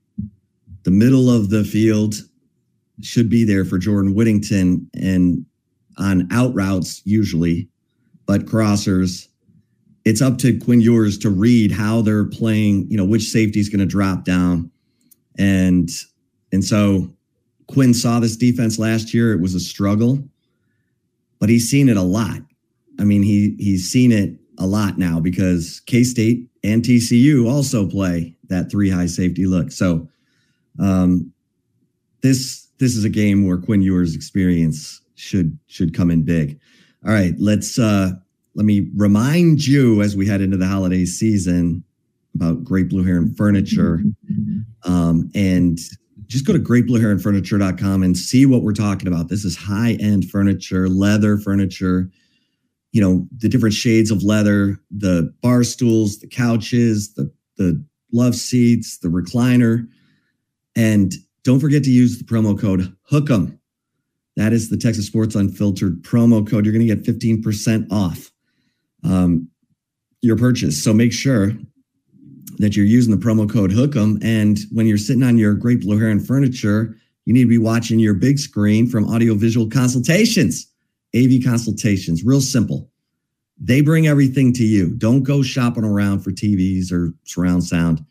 A: The middle of the field should be there for Jordan Whittington and on out routes usually, but crossers, it's up to Quinn Ewers to read how they're playing, you know, which safety is going to drop down. And and so Quinn saw this defense last year. It was a struggle, but he's seen it a lot. I mean, he he's seen it a lot now because K State and TCU also play that three high safety look. So um, this this is a game where Quinn Ewers' experience should should come in big. All right, let's uh, let me remind you as we head into the holiday season about Great Blue Heron Furniture. Um, and just go to greatblueheronfurniture.com and see what we're talking about. This is high end furniture, leather furniture, you know, the different shades of leather, the bar stools, the couches, the, the love seats, the recliner. And don't forget to use the promo code HOOK'em. That is the Texas Sports Unfiltered promo code. You're going to get 15% off um, your purchase. So make sure that you're using the promo code HOOK'em. And when you're sitting on your Great Blue Heron furniture, you need to be watching your big screen from Audiovisual Consultations, AV Consultations. Real simple. They bring everything to you. Don't go shopping around for TVs or surround sound.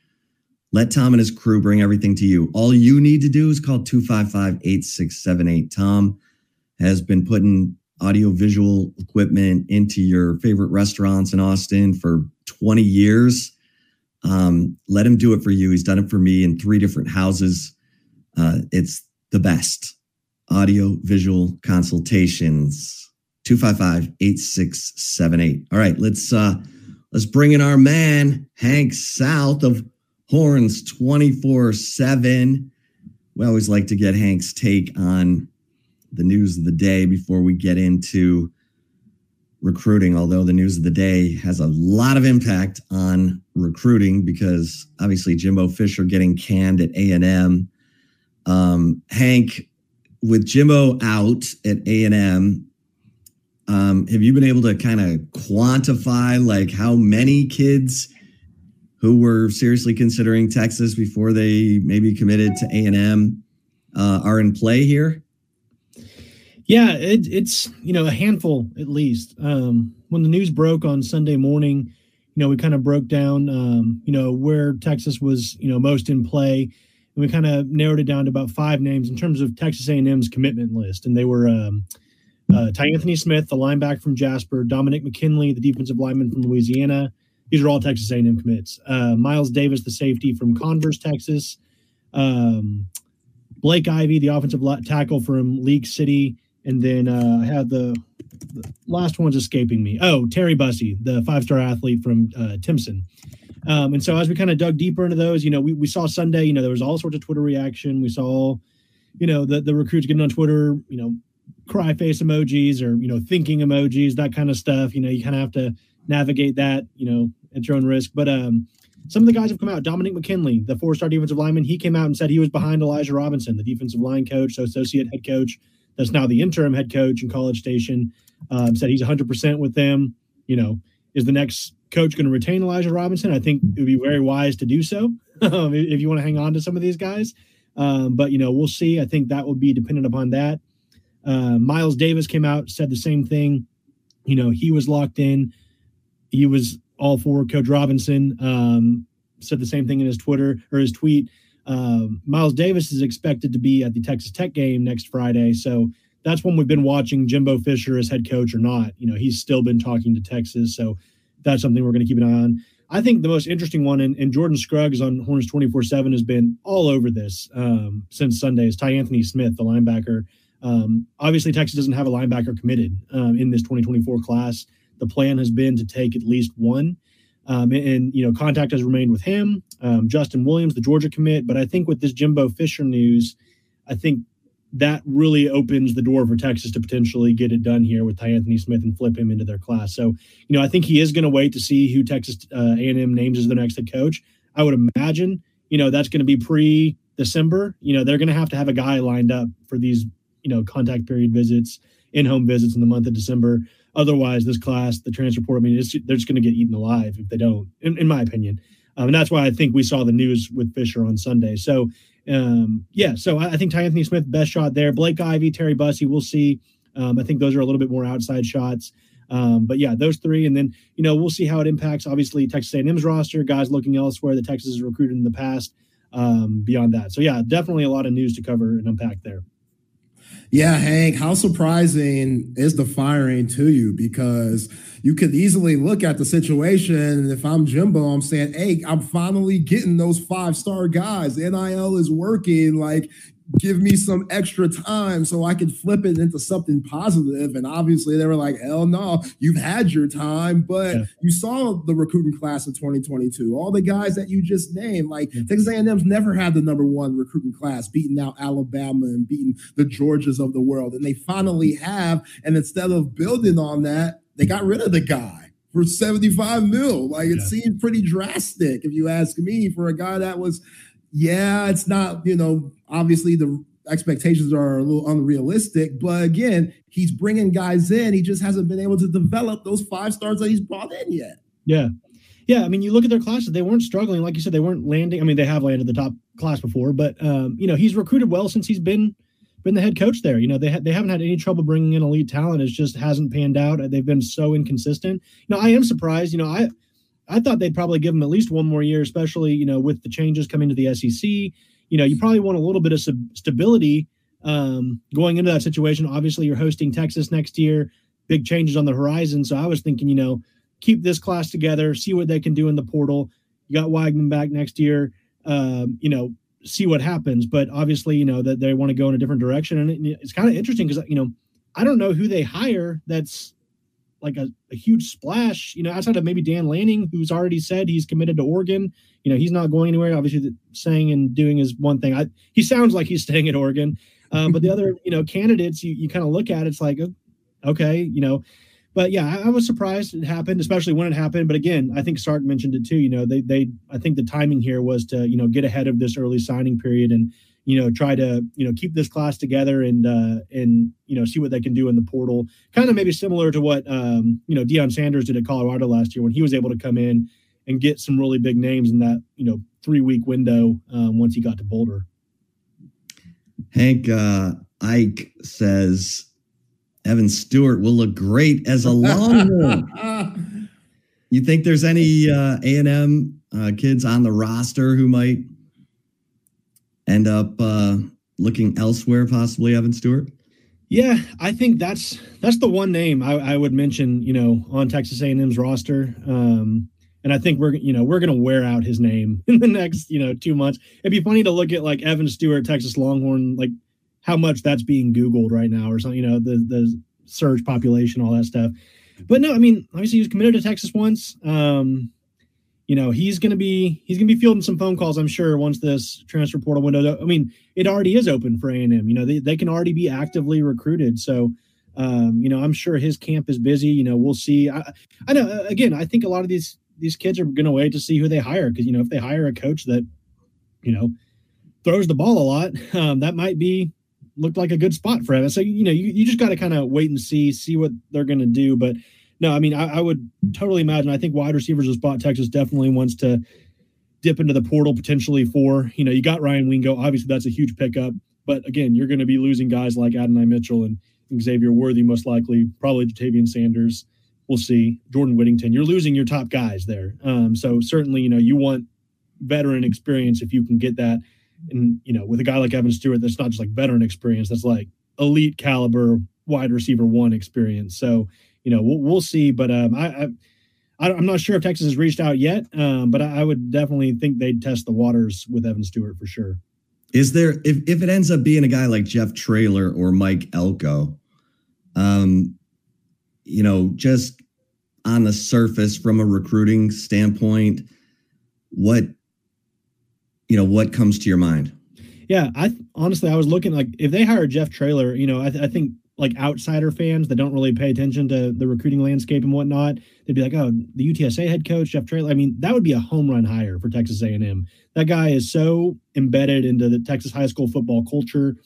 A: Let Tom and his crew bring everything to you. All you need to do is call 255 8678. Tom has been putting audiovisual equipment into your favorite restaurants in Austin for 20 years. Um, let him do it for you. He's done it for me in three different houses. Uh, it's the best. Audio visual consultations. 255-8678. All right, let's uh let's bring in our man, Hank South of Horns 24-7. We always like to get Hank's take on the news of the day before we get into recruiting, although the news of the day has a lot of impact on recruiting because obviously Jimbo Fisher getting canned at A&M. Um, Hank, with Jimbo out at A&M, um, have you been able to kind of quantify like how many kids who were seriously considering Texas before they maybe committed to A&M uh, are in play here?
G: Yeah, it, it's you know a handful at least. Um, when the news broke on Sunday morning, you know we kind of broke down um, you know where Texas was you know most in play, and we kind of narrowed it down to about five names in terms of Texas A&M's commitment list, and they were um, uh, Tyanthony Smith, the linebacker from Jasper, Dominic McKinley, the defensive lineman from Louisiana. These are all Texas A&M commits. Uh, Miles Davis, the safety from Converse, Texas. Um, Blake Ivy, the offensive tackle from League City. And then uh, I had the, the, last one's escaping me. Oh, Terry Bussey, the five star athlete from uh, Timpson. Um, and so as we kind of dug deeper into those, you know, we, we saw Sunday, you know, there was all sorts of Twitter reaction. We saw, you know, the, the recruits getting on Twitter, you know, cry face emojis or, you know, thinking emojis, that kind of stuff. You know, you kind of have to navigate that, you know, at your own risk. But um, some of the guys have come out. Dominic McKinley, the four star defensive lineman, he came out and said he was behind Elijah Robinson, the defensive line coach, so associate head coach that's now the interim head coach in College Station, um, said he's 100% with them. You know, is the next coach going to retain Elijah Robinson? I think it would be very wise to do so um, if you want to hang on to some of these guys. Um, but, you know, we'll see. I think that will be dependent upon that. Uh, Miles Davis came out, said the same thing. You know, he was locked in. He was all for Coach Robinson. Um, said the same thing in his Twitter or his tweet. Um, Miles Davis is expected to be at the Texas Tech game next Friday, so that's when we've been watching Jimbo Fisher as head coach or not. You know, he's still been talking to Texas, so that's something we're going to keep an eye on. I think the most interesting one, and, and Jordan Scruggs on Horns 24 7 has been all over this um, since Sunday, is Ty Anthony Smith, the linebacker. Um, obviously, Texas doesn't have a linebacker committed um, in this 2024 class. The plan has been to take at least one. Um, and, and, you know, contact has remained with him, um, Justin Williams, the Georgia commit. But I think with this Jimbo Fisher news, I think that really opens the door for Texas to potentially get it done here with Ty Anthony Smith and flip him into their class. So, you know, I think he is going to wait to see who Texas uh, A&M names as their next head coach. I would imagine, you know, that's going to be pre December. You know, they're going to have to have a guy lined up for these, you know, contact period visits, in home visits in the month of December. Otherwise, this class, the transfer portal, I mean, they're just going to get eaten alive if they don't, in, in my opinion. Um, and that's why I think we saw the news with Fisher on Sunday. So, um, yeah, so I, I think Tyanthony Smith, best shot there. Blake Ivy, Terry Bussey, we'll see. Um, I think those are a little bit more outside shots. Um, but yeah, those three, and then you know we'll see how it impacts. Obviously, Texas A&M's roster, guys looking elsewhere that Texas has recruited in the past. Um, beyond that, so yeah, definitely a lot of news to cover and unpack there.
B: Yeah, Hank, how surprising is the firing to you? Because you could easily look at the situation. And if I'm Jimbo, I'm saying, hey, I'm finally getting those five star guys. NIL is working. Like, give me some extra time so I could flip it into something positive. And obviously they were like, hell no, you've had your time. But yeah. you saw the recruiting class of 2022, all the guys that you just named, like yeah. Texas A&M's never had the number one recruiting class, beating out Alabama and beating the Georgias of the world. And they finally have. And instead of building on that, they got rid of the guy for 75 mil. Like it yeah. seemed pretty drastic, if you ask me, for a guy that was yeah, it's not, you know, obviously the expectations are a little unrealistic, but again, he's bringing guys in. He just hasn't been able to develop those five stars that he's brought in yet.
G: Yeah. Yeah, I mean, you look at their classes; they weren't struggling, like you said. They weren't landing. I mean, they have landed the top class before, but um, you know, he's recruited well since he's been been the head coach there. You know, they ha- they haven't had any trouble bringing in elite talent. It just hasn't panned out. They've been so inconsistent. You know, I am surprised. You know, I I thought they'd probably give him at least one more year, especially you know with the changes coming to the SEC. You know, you probably want a little bit of sub- stability um, going into that situation. Obviously, you're hosting Texas next year, big changes on the horizon. So I was thinking, you know, keep this class together, see what they can do in the portal. You got Weigman back next year. Um, you know, see what happens. But obviously, you know that they want to go in a different direction, and it, it's kind of interesting because you know I don't know who they hire that's like a, a huge splash, you know, outside of maybe Dan Lanning, who's already said he's committed to Oregon. You know, he's not going anywhere. Obviously, saying and doing is one thing. I, he sounds like he's staying at Oregon. Um, but the other, you know, candidates, you, you kind of look at it's like, okay, you know, but yeah, I, I, was surprised it happened, especially when it happened. But again, I think Sark mentioned it too. You know, they they I think the timing here was to you know get ahead of this early signing period and you know try to you know keep this class together and uh and you know see what they can do in the portal kind of maybe similar to what um you know Deion Sanders did at Colorado last year when he was able to come in and get some really big names in that you know three week window um, once he got to Boulder
A: Hank uh Ike says Evan Stewart will look great as a Longhorn. you think there's any uh, A&M uh, kids on the roster who might end up uh, looking elsewhere, possibly Evan Stewart?
G: Yeah, I think that's that's the one name I, I would mention. You know, on Texas A&M's roster, um, and I think we're you know we're going to wear out his name in the next you know two months. It'd be funny to look at like Evan Stewart, Texas Longhorn, like how much that's being Googled right now, or something. You know, the the surge population, all that stuff. But no, I mean, obviously he was committed to Texas once. Um, you know he's going to be he's going to be fielding some phone calls i'm sure once this transfer portal window i mean it already is open for a&m you know they, they can already be actively recruited. So um, you know i'm sure his camp is busy you know we'll see. I, I know again i think a lot of these these kids are going to wait to see who they hire because you know if they hire a coach that you know throws the ball a lot um, that might be looked like a good spot for him. So you know you, you just got to kind of wait and see see what they're going to do. But no, I mean, I, I, would totally imagine. I think wide receivers is spot Texas definitely wants to dip into the portal potentially for. You know, you got Ryan Wingo. Obviously, that's a huge pickup. But again, you're going to be losing guys like Adonai Mitchell and, Xavier Worthy, most likely, probably Ja'Tavion Sanders. We'll see. Jordan Whittington. You're losing your top guys there. Um, so certainly, you know, you want veteran experience if you can get that. And, you know, with a guy like Evan Stewart, that's not just like veteran experience, that's like elite caliber wide receiver one experience. So, you know, we'll, we'll see. But um, I, I, am not sure if Texas has reached out yet, um, but I, I, would definitely think they'd test the waters with Evan Stewart for sure.
A: Is there if if it ends up being a guy like Jeff Traylor or Mike Elko, um, you know, just on the surface from a recruiting standpoint, what you know, what comes to your mind?
G: Yeah, I honestly I was looking like if they hire Jeff Traylor, you know, I, th- I think like outsider fans that don't really pay attention to the recruiting landscape and whatnot, they'd be like, "Oh, the UTSA head coach Jeff Traylor." I mean, that would be a home run hire for Texas A&M. That guy is so embedded into the Texas high school football culture.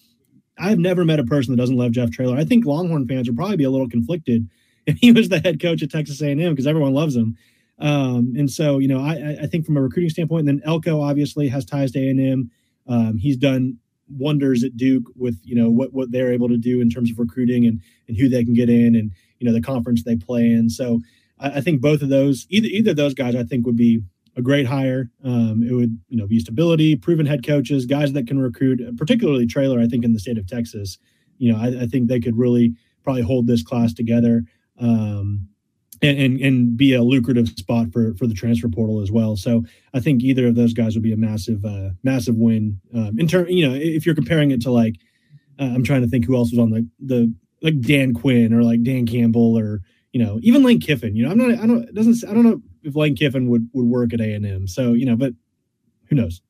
G: I've never met a person that doesn't love Jeff Traylor. I think Longhorn fans would probably be a little conflicted if he was the head coach at Texas A&M because everyone loves him. Um, and so, you know, I, I think from a recruiting standpoint, and then Elko obviously has ties to A&M. Um, he's done wonders at Duke with you know what what they're able to do in terms of recruiting and and who they can get in and you know the conference they play in. So I, I think both of those either either of those guys I think would be a great hire. Um, it would you know be stability, proven head coaches, guys that can recruit, particularly Traylor. I think in the state of Texas, you know I, I think they could really probably hold this class together. Um, and, and, and be a lucrative spot for for the transfer portal as well. So I think either of those guys would be a massive uh, massive win um, in term. You know, if you're comparing it to like uh, I'm trying to think who else was on the the like Dan Quinn or like Dan Campbell or you know even Lane Kiffin. You know, I'm not I don't doesn't I don't know if Lane Kiffin would would work at A and M. So you know, but who knows?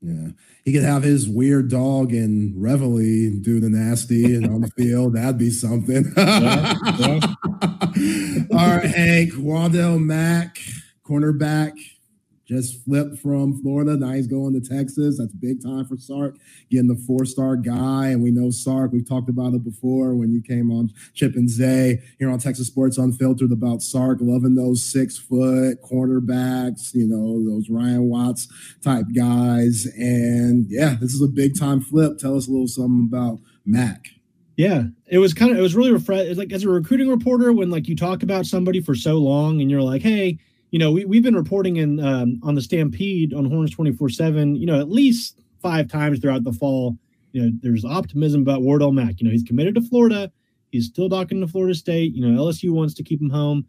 B: Yeah, he could have his weird dog and Reveille do the nasty and on the field. That'd be something. yeah, yeah. All right, Hank Wardell Mack, cornerback, just flipped from Florida. Now he's going to Texas. That's big time for Sark, getting the four star guy. And we know Sark, we've talked about it before when you came on Chip and Zay here on Texas Sports Unfiltered about Sark, loving those six foot cornerbacks, you know, those Ryan Watts type guys. And yeah, this is a big time flip. Tell us a little something about Mac.
G: Yeah, it was kind of it was really refreshing. It's like as a recruiting reporter, when like you talk about somebody for so long, and you're like, hey, you know, we, we've been reporting in um, on the Stampede on Horns 24 7, you know, at least five times throughout the fall. You know, there's optimism about Wardell Mack. You know, he's committed to Florida. He's still docking to Florida State. You know, LSU wants to keep him home,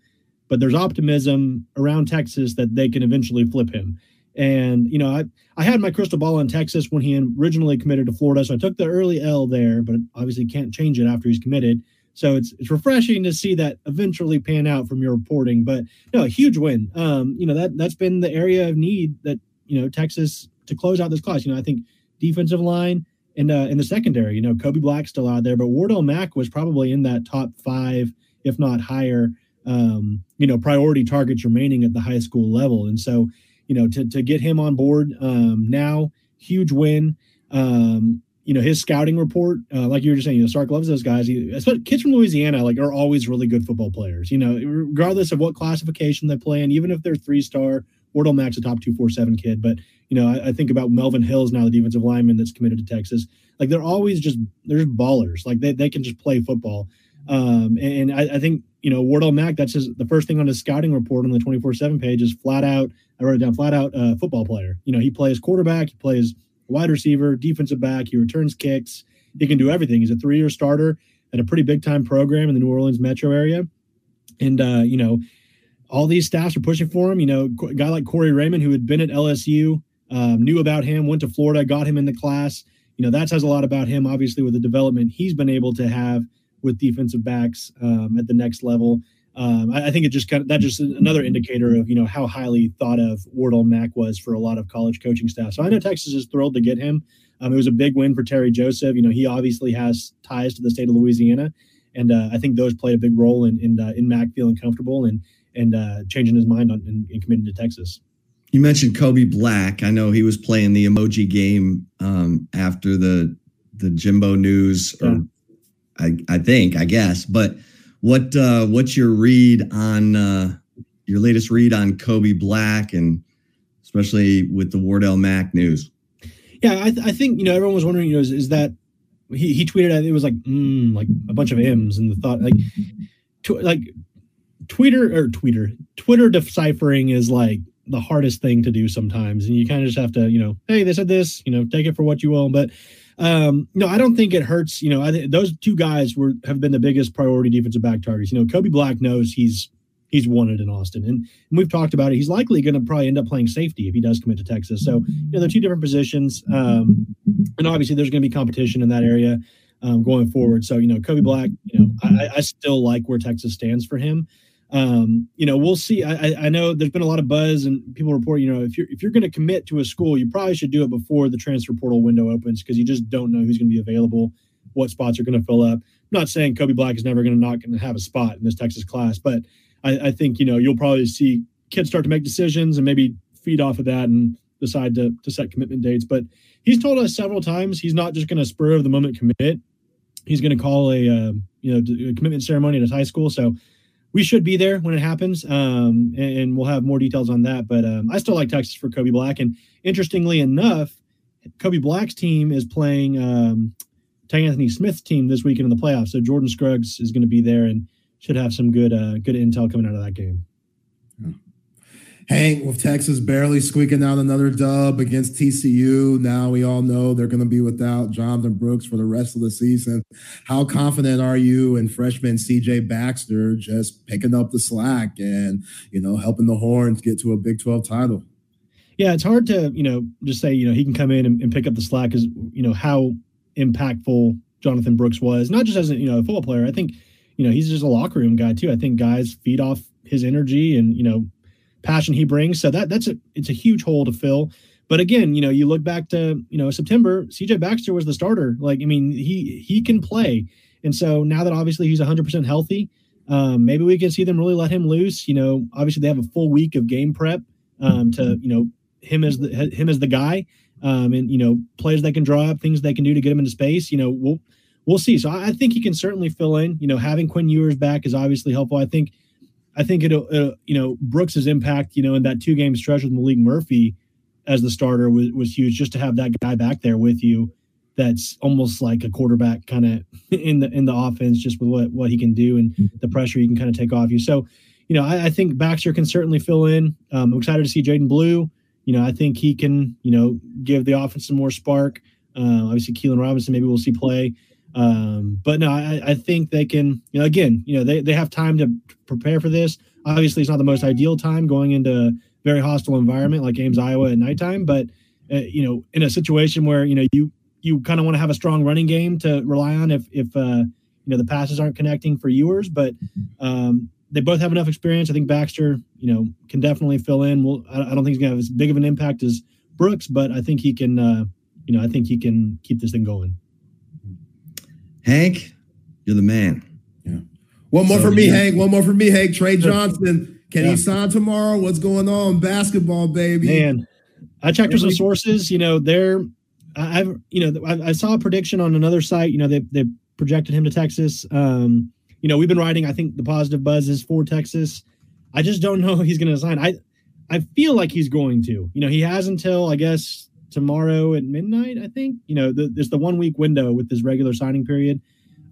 G: but there's optimism around Texas that they can eventually flip him. And, you know, I, I had my crystal ball in Texas when he originally committed to Florida. So I took the early L there, but obviously can't change it after he's committed. So it's it's refreshing to see that eventually pan out from your reporting. But no, a huge win. Um, you know that that's been the area of need that you know Texas to close out this class. You know, I think defensive line and uh, in the secondary. You know, Kobe Black still out there, but Wardell Mack was probably in that top five, if not higher. Um, you know, priority targets remaining at the high school level, and so you know to to get him on board um, now, huge win. Um, you know his scouting report, uh, like you were just saying, you know, Sark loves those guys. He, kids from Louisiana, like are always really good football players. You know, regardless of what classification they play in, even if they're three star. Wardell Mack's a top two four seven kid, but you know I, I, think about Melvin Hills now, the defensive lineman that's committed to Texas. Like they're always just they're ballers. Like they, they can just play football. Um, and, and I, I, think you know Wardell Mack. That's his the first thing on his scouting report on the twenty four seven page is flat out. I wrote it down. Flat out uh, football player. You know he plays quarterback. He plays wide receiver, defensive back. He returns kicks. He can do everything. He's a three year starter at a pretty big time program in the New Orleans metro area. And, uh, you know, all these staffs are pushing for him. You know, a guy like Corey Raymond, who had been at LSU, um, knew about him, went to Florida, got him in the class. You know, that says a lot about him, obviously, with the development he's been able to have with defensive backs um, at the next level. Um, I, I, think it just kind of that just another indicator of you know how highly thought of Wardell Mack was for a lot of college coaching staff. So I know Texas is thrilled to get him. Um, it was a big win for Terry Joseph. You know he obviously has ties to the state of Louisiana, and uh, I think those played a big role in in, uh, in Mack feeling comfortable and and uh, changing his mind on and, and, committing to Texas.
A: You mentioned Kobe Black. I know he was playing the emoji game um, after the the Jimbo news, or. I, I think I guess, but what uh, what's your read on uh, your latest read on Kobe Black and especially with the Wardell Mack news?
G: Yeah, I, th- I think you know everyone was wondering, you know, is, is that he, he tweeted it was like mm, like a bunch of M's and the thought like tw- like Twitter or Twitter Twitter deciphering is like the hardest thing to do sometimes, and you kind of just have to you know, hey, they said this, you know, take it for what you will, but um, no, I don't think it hurts. You know, I th- those two guys were have been the biggest priority defensive back targets. You know, Kobe Black knows he's he's wanted in Austin, and, and we've talked about it. He's likely going to probably end up playing safety if he does commit to Texas. So, you know, they're two different positions, um, and obviously there's going to be competition in that area um, going forward. So, you know, Kobe Black, you know, I, I still like where Texas stands for him um, you know, we'll see. I, I know there's been a lot of buzz and people report, you know, if you're if you're going to commit to a school, you probably should do it before the transfer portal window opens because you just don't know who's going to be available, what spots are going to fill up. I'm not saying Kobe Black is never going to not going to have a spot in this Texas class, but I, I think you know you'll probably see kids start to make decisions and maybe feed off of that and decide to to set commitment dates. But he's told us several times he's not just going to spur of the moment commit. He's going to call a uh, you know a commitment ceremony at his high school. So we should be there when it happens, um, and, and, we'll have more details on that. But um, I still like Texas for Kobe Black, and interestingly enough, Kobe Black's team is playing um, Anthony Smith's team this weekend in the playoffs. So Jordan Scruggs is going to be there and should have some good uh, good intel coming out of that game.
B: Hank, with Texas barely squeaking out another dub against TCU, now we all know they're going to be without Jonathan Brooks for the rest of the season. How confident are you in freshman CJ Baxter just picking up the slack and, you know, helping the Horns get to a Big 12 title?
G: Yeah, it's hard to, you know, just say, you know, he can come in and, and pick up the slack because, you know, how impactful Jonathan Brooks was, not just as a, you know, a football player. I think, you know, he's just a locker room guy too. I think guys feed off his energy and, you know, passion he brings. So that that's a it's a huge hole to fill. But again, you know, you look back to you know September, CJ Baxter was the starter. Like I mean, he he can play, and so now that obviously he's 100 percent healthy, um, maybe we can see them really let him loose. You know, obviously they have a full week of game prep um, to you know him as the him as the guy, um, and you know plays they can draw up, things they can do to get him into space. You know, we'll we'll see. So I, I think he can certainly fill in. You know, having Quinn Ewers back is obviously helpful. I think I think it'll, uh, you know, Brooks's impact, you know, in that two game stretch with Maalik Murphy as the starter was, was huge. Just to have that guy back there with you, that's almost like a quarterback kind of in the in the offense, just with what what he can do and the pressure he can kind of take off you. So, you know, I, I think Baxter can certainly fill in. Um, I'm excited to see Jaydon Blue. You know, I think he can, you know, give the offense some more spark. Uh, obviously, Keilan Robinson, maybe we'll see play. Um, but no, I, I, think they can, you know, again, you know, they, they have time to prepare for this. Obviously, it's not the most ideal time going into very hostile environment like Ames, Iowa at nighttime, but uh, you know, in a situation where, you know, you, you kind of want to have a strong running game to rely on if, if, uh, you know, the passes aren't connecting for Ewers, but, um, they both have enough experience. I think Baxter, you know, can definitely fill in. Well, I, I don't think he's gonna have as big of an impact as Brooks, but I think he can, uh, you know, I think he can keep this thing going.
A: Hank, you're the man.
B: One more so, for me, yeah. Hank. One more for me, Hank. Tre Johnson. Can yeah. he sign tomorrow? What's going on? Basketball, baby.
G: Man, I checked with some sources. You know, they're I've you know I, I, saw a prediction on another site. You know, they they projected him to Texas. Um, you know, we've been writing. I think the positive buzz is for Texas. I just don't know he's going to sign. I I feel like he's going to. You know, he has until I guess tomorrow at midnight. I think you know the, there's the one week window with this regular signing period.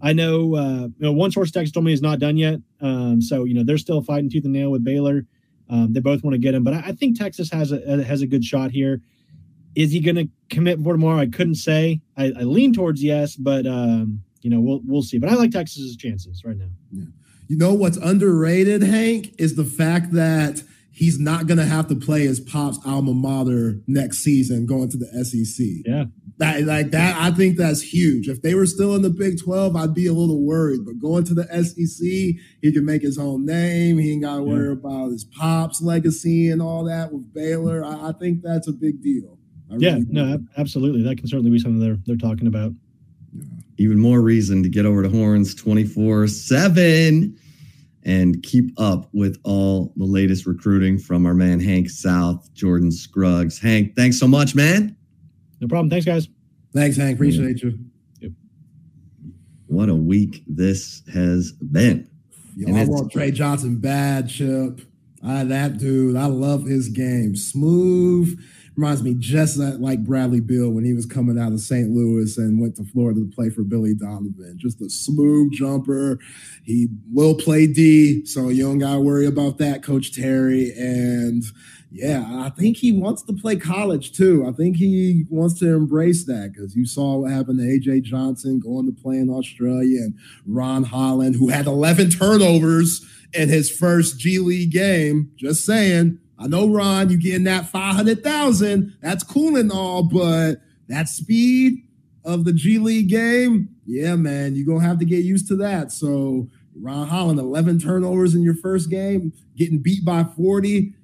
G: I know, uh, you know one source text told me he's not done yet. Um, so you know they're still fighting tooth and nail with Baylor. Um, they both want to get him, but I, I, think Texas has a has a good shot here. Is he going to commit for tomorrow? I couldn't say. I, I lean towards yes, but um, you know we'll we'll see. But I like Texas's chances right now.
B: Yeah. You know what's underrated, Hank, is the fact that he's not going to have to play his pop's alma mater next season going to the SEC.
G: Yeah.
B: That like that, I think that's huge. If they were still in the Big 12, I'd be a little worried. But going to the SEC, he can make his own name. He ain't got to worry yeah. about his pop's legacy and all that with Baylor. I, I think that's a big deal.
G: I yeah, really no, absolutely. That can certainly be something they're they're talking about.
A: Yeah. Even more reason to get over to Horns 24 7 and keep up with all the latest recruiting from our man Hank South, Jordan Scruggs. Hank, thanks so much, man.
G: No problem. Thanks, guys.
B: Thanks, Hank. Appreciate you.
A: Yep. What a week this has been.
B: Yo, I want Tre Johnson bad, Chip. I, that dude, I love his game. Smooth reminds me just that, like Bradley Beal when he was coming out of St. Louis and went to Florida to play for Billy Donovan. Just a smooth jumper. He will play D, so you don't got to worry about that, Coach Terry. And yeah, I think he wants to play college too. I think he wants to embrace that because you saw what happened to AJ Johnson going to play in Australia and Ron Holland, who had 11 turnovers in his first G League game. Just saying I know, Ron, you're getting that 500,000. That's cool and all, but that speed of the G League game, yeah, man, you're going to have to get used to that. So, Ron Holland, 11 turnovers in your first game, getting beat by 40.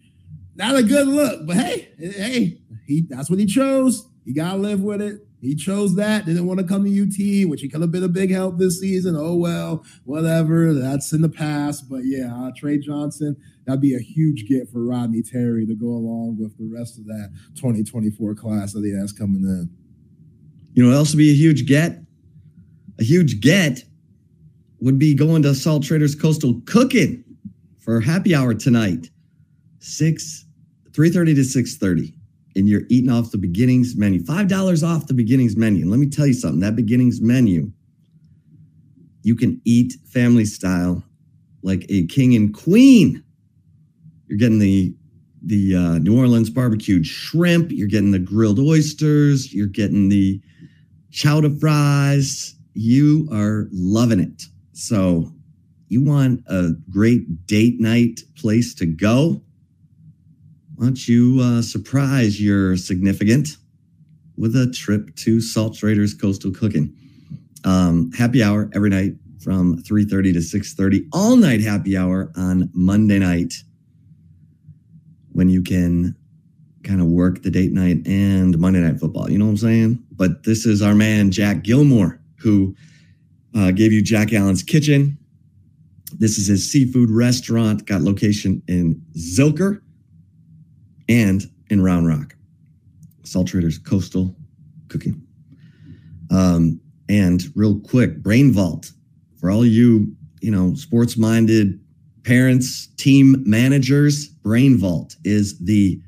B: Not a good look, but hey, hey, he that's what he chose. You got to live with it. He chose that, didn't want to come to UT, which he could have been a big help this season. Oh, well, whatever. That's in the past. But yeah, uh, Tre Johnson, that'd be a huge get for Rodney Terry to go along with the rest of that 2024 class that he has coming in.
A: You know what else would be a huge get? A huge get would be going to Salt Traders Coastal Cooking for happy hour tonight. 6 3:30 to 6:30 and you're eating off the beginnings menu. $5 off the beginnings menu. And let me tell you something, that beginnings menu, you can eat family style like a king and queen. You're getting the the uh, New Orleans barbecued shrimp. You're getting the grilled oysters. You're getting the chowder fries. You are loving it. So, you want a great date night place to go? Why don't you uh, surprise your significant with a trip to Salt Traders Coastal Cooking? Um, happy hour every night from 3.30 to 6.30 all night happy hour on monday night when you can kind of work the date night and monday night football you know what i'm saying? But this is our man jack gilmore who uh, gave you jack allen's kitchen. This is his seafood restaurant got location in zilker and in round rock. Salt traders coastal cooking. Um, and real quick brain vault. For all you, you know, sports minded parents, team managers, Brain Vault is the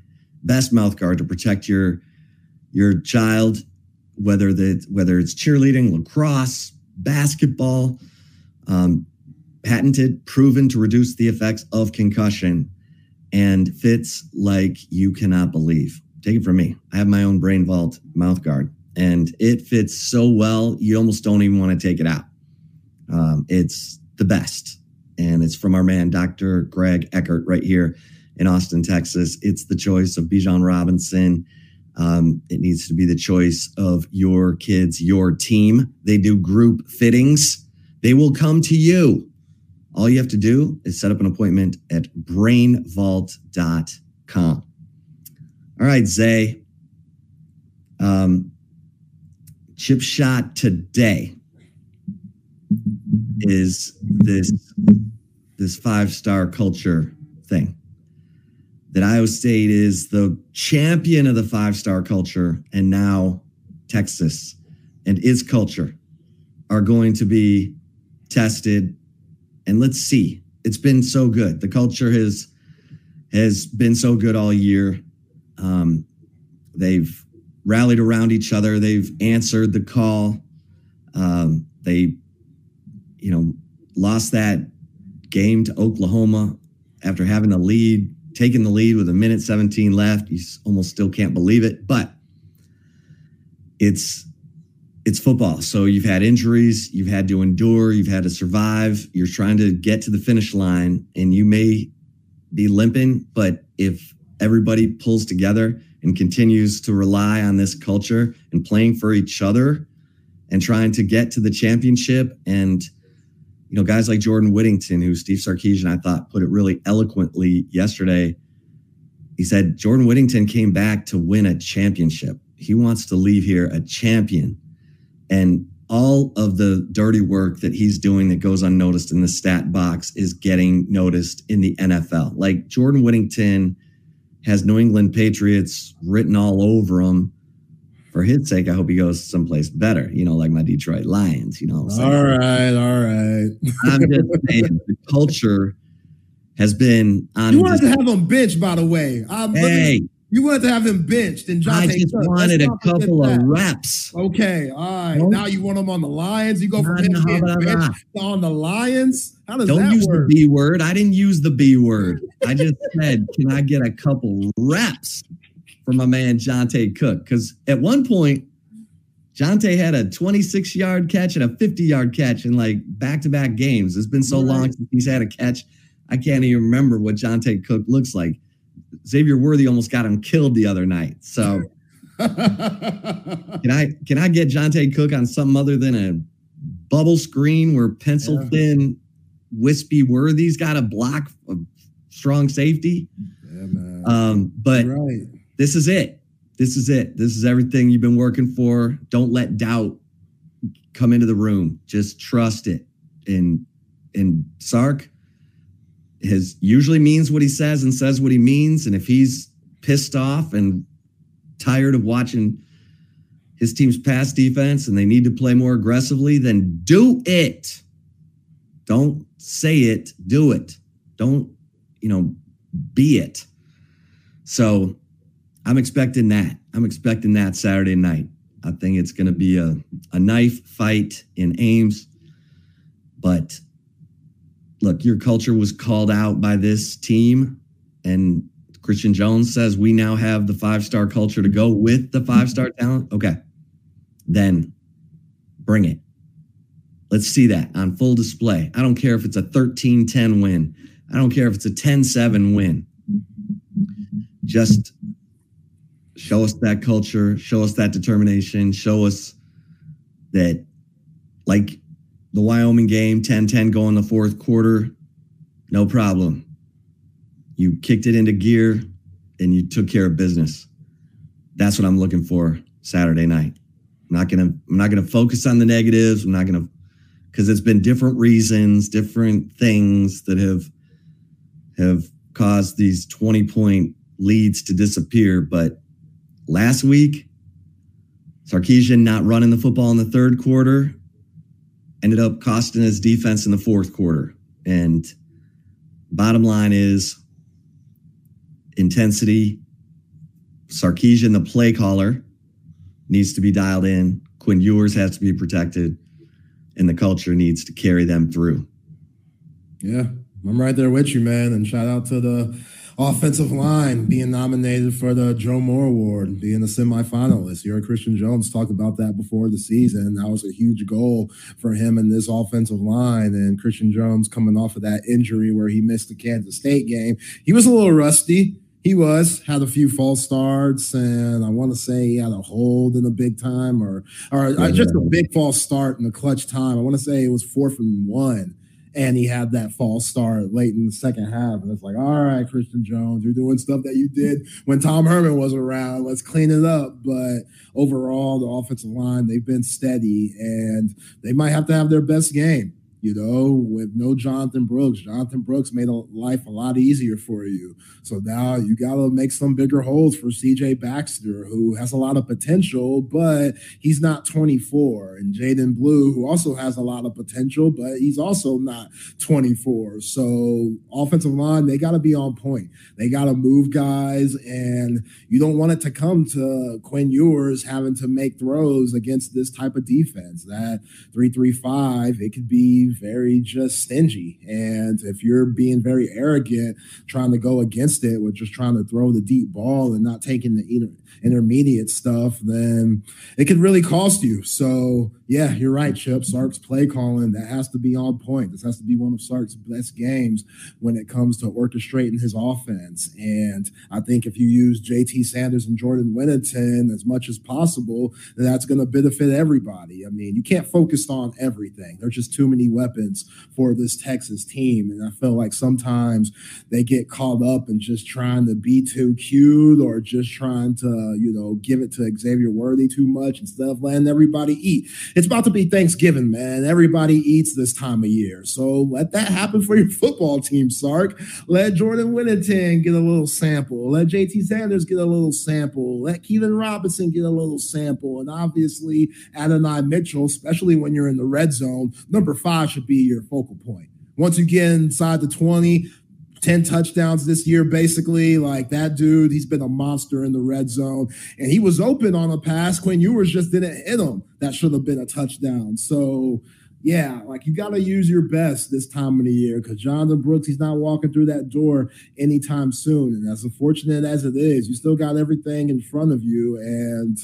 A: best mouth guard to protect your your child, whether the whether it's cheerleading, lacrosse, basketball, um, patented, proven to reduce the effects of concussion, and fits like you cannot believe. Take it from me. I have my own Brain Vault mouth guard, and it fits so well you almost don't even want to take it out. Um, it's the best. And it's from our man, Dr. Greg Eckert, right here in Austin, Texas. It's the choice of Bijan Robinson. Um, it needs to be the choice of your kids, your team. They do group fittings. They will come to you. All you have to do is set up an appointment at brainvault.com. All right, Zay. Um, chip shot today is this this five star culture thing. That Iowa State is the champion of the five star culture, and now Texas and its culture are going to be tested. And let's see. It's been so good. The culture has has been so good all year. Um, they've rallied around each other. They've answered the call. Um, they you know, lost that game to Oklahoma after having the lead, taking the lead with a minute 17 left. You almost still can't believe it, but it's it's football. So you've had injuries, you've had to endure, you've had to survive. You're trying to get to the finish line and you may be limping, but if everybody pulls together and continues to rely on this culture and playing for each other and trying to get to the championship and you know, guys like Jordan Whittington, who Steve Sarkisian, I thought, put it really eloquently yesterday. He said Jordan Whittington came back to win a championship. He wants to leave here a champion. And all of the dirty work that he's doing that goes unnoticed in the stat box is getting noticed in the NFL. Like Jordan Whittington has New England Patriots written all over him for his sake, I hope he goes someplace better, you know, like my Detroit Lions, you know.
B: All right, all right.
A: I'm just saying the culture has been on.
B: You wanted to have him benched, by the way.
A: Um, hey.
B: You wanted to have him benched, and John.
A: I just Cook. wanted a couple of reps.
B: Okay, all right. Now you want him on the Lions. You go from him on the Lions. How does
A: Don't
B: that
A: use
B: work?
A: the B word. I didn't use the B word. I just said, can I get a couple reps? for my man Johntay Cook. Because at one point, Johntay had a 26 yard catch and a 50 yard catch in like back to back games. It's been so right. long since he's had a catch. I can't even remember what Johntay Cook looks like. Xavier Worthy almost got him killed the other night. So can I can I get Johntay Cook on something other than a bubble screen where pencil yeah. thin wispy Worthy's got a block of strong safety? Yeah, um, but right this is it. This is it. This is everything you've been working for. Don't let doubt come into the room. Just trust it. And and Sark has usually means what he says and says what he means. And if he's pissed off and tired of watching his team's pass defense and they need to play more aggressively, then do it. Don't say it, do it. Don't, you know, be it. So I'm expecting that. I'm expecting that Saturday night. I think it's going to be a, a knife fight in Ames. But look, your culture was called out by this team, and Christian Jones says we now have the five star culture to go with the five star talent. Okay. Then bring it. Let's see that on full display. I don't care if it's a 13 10 win, I don't care if it's a 10 7 win. Just show us that culture, show us that determination, show us that, like the Wyoming game, 10 10 go in the fourth quarter, no problem. You kicked it into gear and you took care of business. That's what I'm looking for Saturday night. I'm not gonna I'm not gonna focus on the negatives. I'm not gonna because it's been different reasons, different things that have have caused these 20 point leads to disappear. But last week, Sarkisian not running the football in the third quarter ended up costing his defense in the fourth quarter. And bottom line is intensity. Sarkisian, the play caller, needs to be dialed in. Quinn Ewers has to be protected, and the culture needs to carry them through.
B: Yeah, I'm right there with you, man. And shout out to the offensive line being nominated for the Joe Moore Award, being a semifinalist. You heard Christian Jones talk about that before the season. That was a huge goal for him in this offensive line. And Christian Jones coming off of that injury where he missed the Kansas State game, he was a little rusty. He was had a few false starts, and I want to say he had a hold in the big time, or or yeah, just a big false start in the clutch time. I want to say it was fourth and one and he had that false start late in the second half. And it's like, all right, Christian Jones, you're doing stuff that you did when Tom Herman was around. Let's clean it up. But overall, the offensive line, they've been steady and they might have to have their best game you know, with no Jonathan Brooks. Jonathan Brooks made life a lot easier for you. So now you got to make some bigger holes for CJ Baxter, who has a lot of potential, but he's not 24. And Jaydon Blue, who also has a lot of potential, but he's also not 24. So offensive line, they got to be on point. They got to move guys, and you don't want it to come to Quinn Ewers having to make throws against this type of defense. That 335, it could be very just stingy. And if you're being very arrogant, trying to go against it with just trying to throw the deep ball and not taking the inter- intermediate stuff, then it could really cost you. So, yeah, you're right, Chip. Sark's play calling, that has to be on point. This has to be one of Sark's best games when it comes to orchestrating his offense. And I think if you use JT Sanders and Jordan Whittington as much as possible, that's going to benefit everybody. I mean, you can't focus on everything. There's just too many weapons for this Texas team. And I feel like sometimes they get caught up in just trying to be too cute or just trying to, you know, give it to Xavier Worthy too much instead of letting everybody eat. It's about to be Thanksgiving, man. Everybody eats this time of year. So let that happen for your football team, Sark. Let Jordan Whittington get a little sample. Let JT Sanders get a little sample. Let Keilan Robinson get a little sample. And obviously, Adonai Mitchell, especially when you're in the red zone, number five should be your focal point. Once you get inside the 20, 10 touchdowns this year, basically. Like that dude, he's been a monster in the red zone. And he was open on a pass. Quinn Ewers just didn't hit him. That should have been a touchdown. So yeah, like you got to use your best this time of the year because Jonathan Brooks, he's not walking through that door anytime soon. And as unfortunate as it is, you still got everything in front of you. And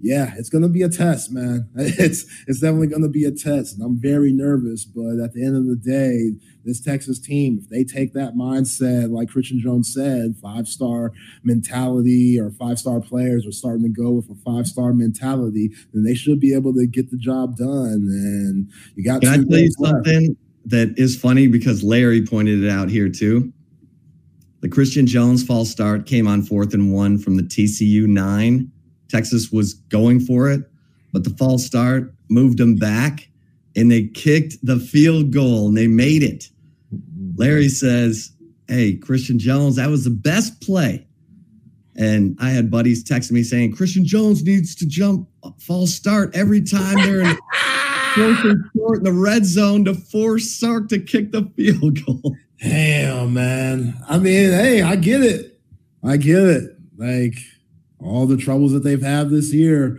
B: yeah, it's gonna be a test, man. It's it's definitely gonna be a test. And I'm very nervous, but at the end of the day, this Texas team, if they take that mindset, like Christian Jones said, five star mentality or five star players are starting to go with a five star mentality, then they should be able to get the job done. And you got.
A: Can I tell you something that is funny because Larry pointed it out here too. The Christian Jones false start came on fourth and one from the TCU nine. Texas was going for it, but the false start moved them back and they kicked the field goal and they made it. Larry says, Hey, Christian Jones, that was the best play. And I had buddies texting me saying, Christian Jones needs to jump false start every time they're in short in the red zone to force Sark to kick the field goal.
B: Damn, man. I mean, hey, I get it. I get it. Like all the troubles that they've had this year.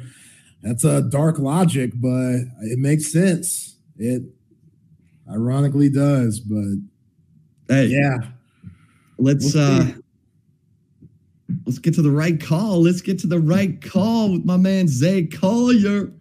B: That's a dark logic, but it makes sense. It ironically does, but
A: hey,
B: yeah.
A: Let's we'll uh let's get to the right call. Let's get to the right call with my man Zay Collier.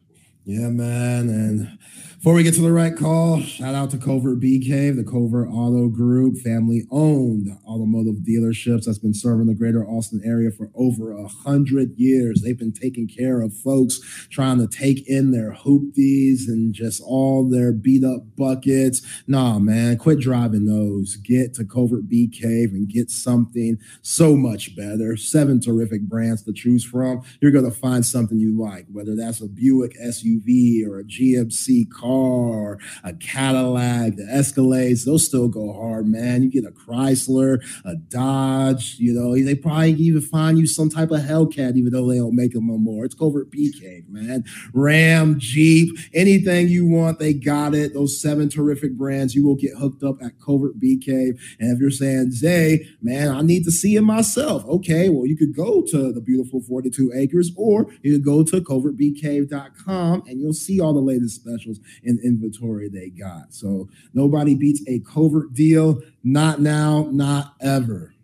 B: Yeah, man. And before we get to the right call, shout out to Covert Bee Cave, the Covert Auto Group, family owned automotive dealerships that's been serving the greater Austin area for over a hundred years. They've been taking care of folks trying to take in their hoopties and just all their beat up buckets. Nah, man, quit driving those. Get to Covert Bee Cave and get something so much better. Seven terrific brands to choose from. You're going to find something you like, whether that's a Buick SUV or a GMC car car, a Cadillac, the Escalades, those still go hard, man. You get a Chrysler, a Dodge, you know, they probably even find you some type of Hellcat, even though they don't make them no more. It's Covert Cave, man. Ram, Jeep, anything you want, they got it. Those seven terrific brands, you will get hooked up at Covert Cave. And if you're saying, Zay, man, I need to see it myself. Okay, well, you could go to the beautiful 42 acres or you could go to covertbeecave.com and you'll see all the latest specials in inventory they got. So nobody beats a covert deal. Not now, not ever.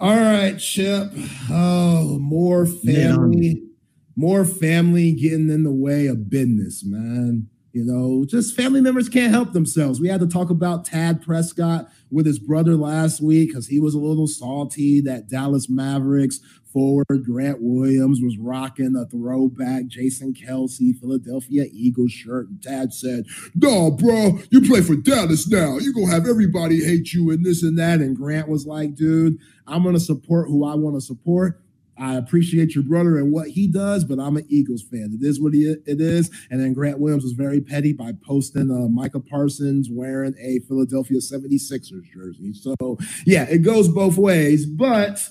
B: All right, Chip. Oh, more family, more family getting in the way of business, man. You know, just family members can't help themselves. We had to talk about Tad Prescott with his brother last week because he was a little salty that Dallas Mavericks forward Grant Williams was rocking a throwback Jason Kelce Philadelphia Eagles shirt. And Tad said, No, bro, you play for Dallas now. You're going to have everybody hate you and this and that. And Grant was like, Dude, I'm going to support who I want to support. I appreciate your brother and what he does, but I'm an Eagles fan. It is what it is. And then Grant Williams was very petty by posting uh, Micah Parsons wearing a Philadelphia 76ers jersey. So, yeah, it goes both ways. But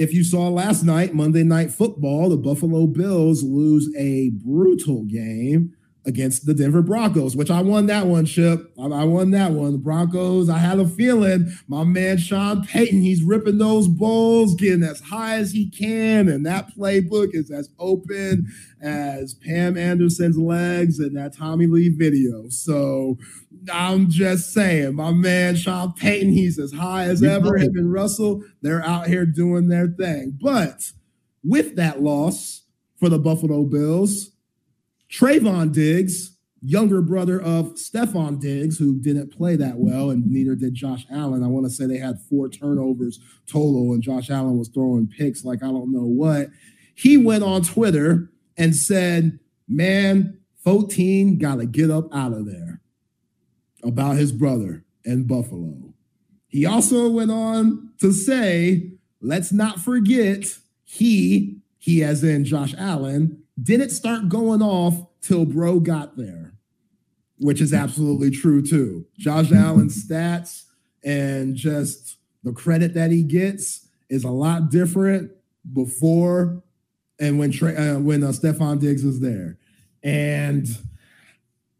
B: if you saw last night, Monday Night Football, the Buffalo Bills lose a brutal game against the Denver Broncos, which I won that one, Chip. I, won that one. The Broncos, I had a feeling my man Sean Payton, he's ripping those balls, getting as high as he can. And that playbook is as open as Pam Anderson's legs and that Tommy Lee video. So I'm just saying, my man Sean Payton, he's as high as ever. Him and Russell, they're out here doing their thing. But with that loss for the Buffalo Bills, Trevon Diggs, younger brother of Stefon Diggs, who didn't play that well, and neither did Josh Allen. I want to say they had four turnovers total, and Josh Allen was throwing picks like I don't know what. He went on Twitter and said, Man, 14 got to get up out of there about his brother and Buffalo. He also went on to say, let's not forget he, he as in Josh Allen, didn't start going off till bro got there, which is absolutely true too. Josh Allen's stats and just the credit that he gets is a lot different before and when uh, when uh, Stefon Diggs was there. And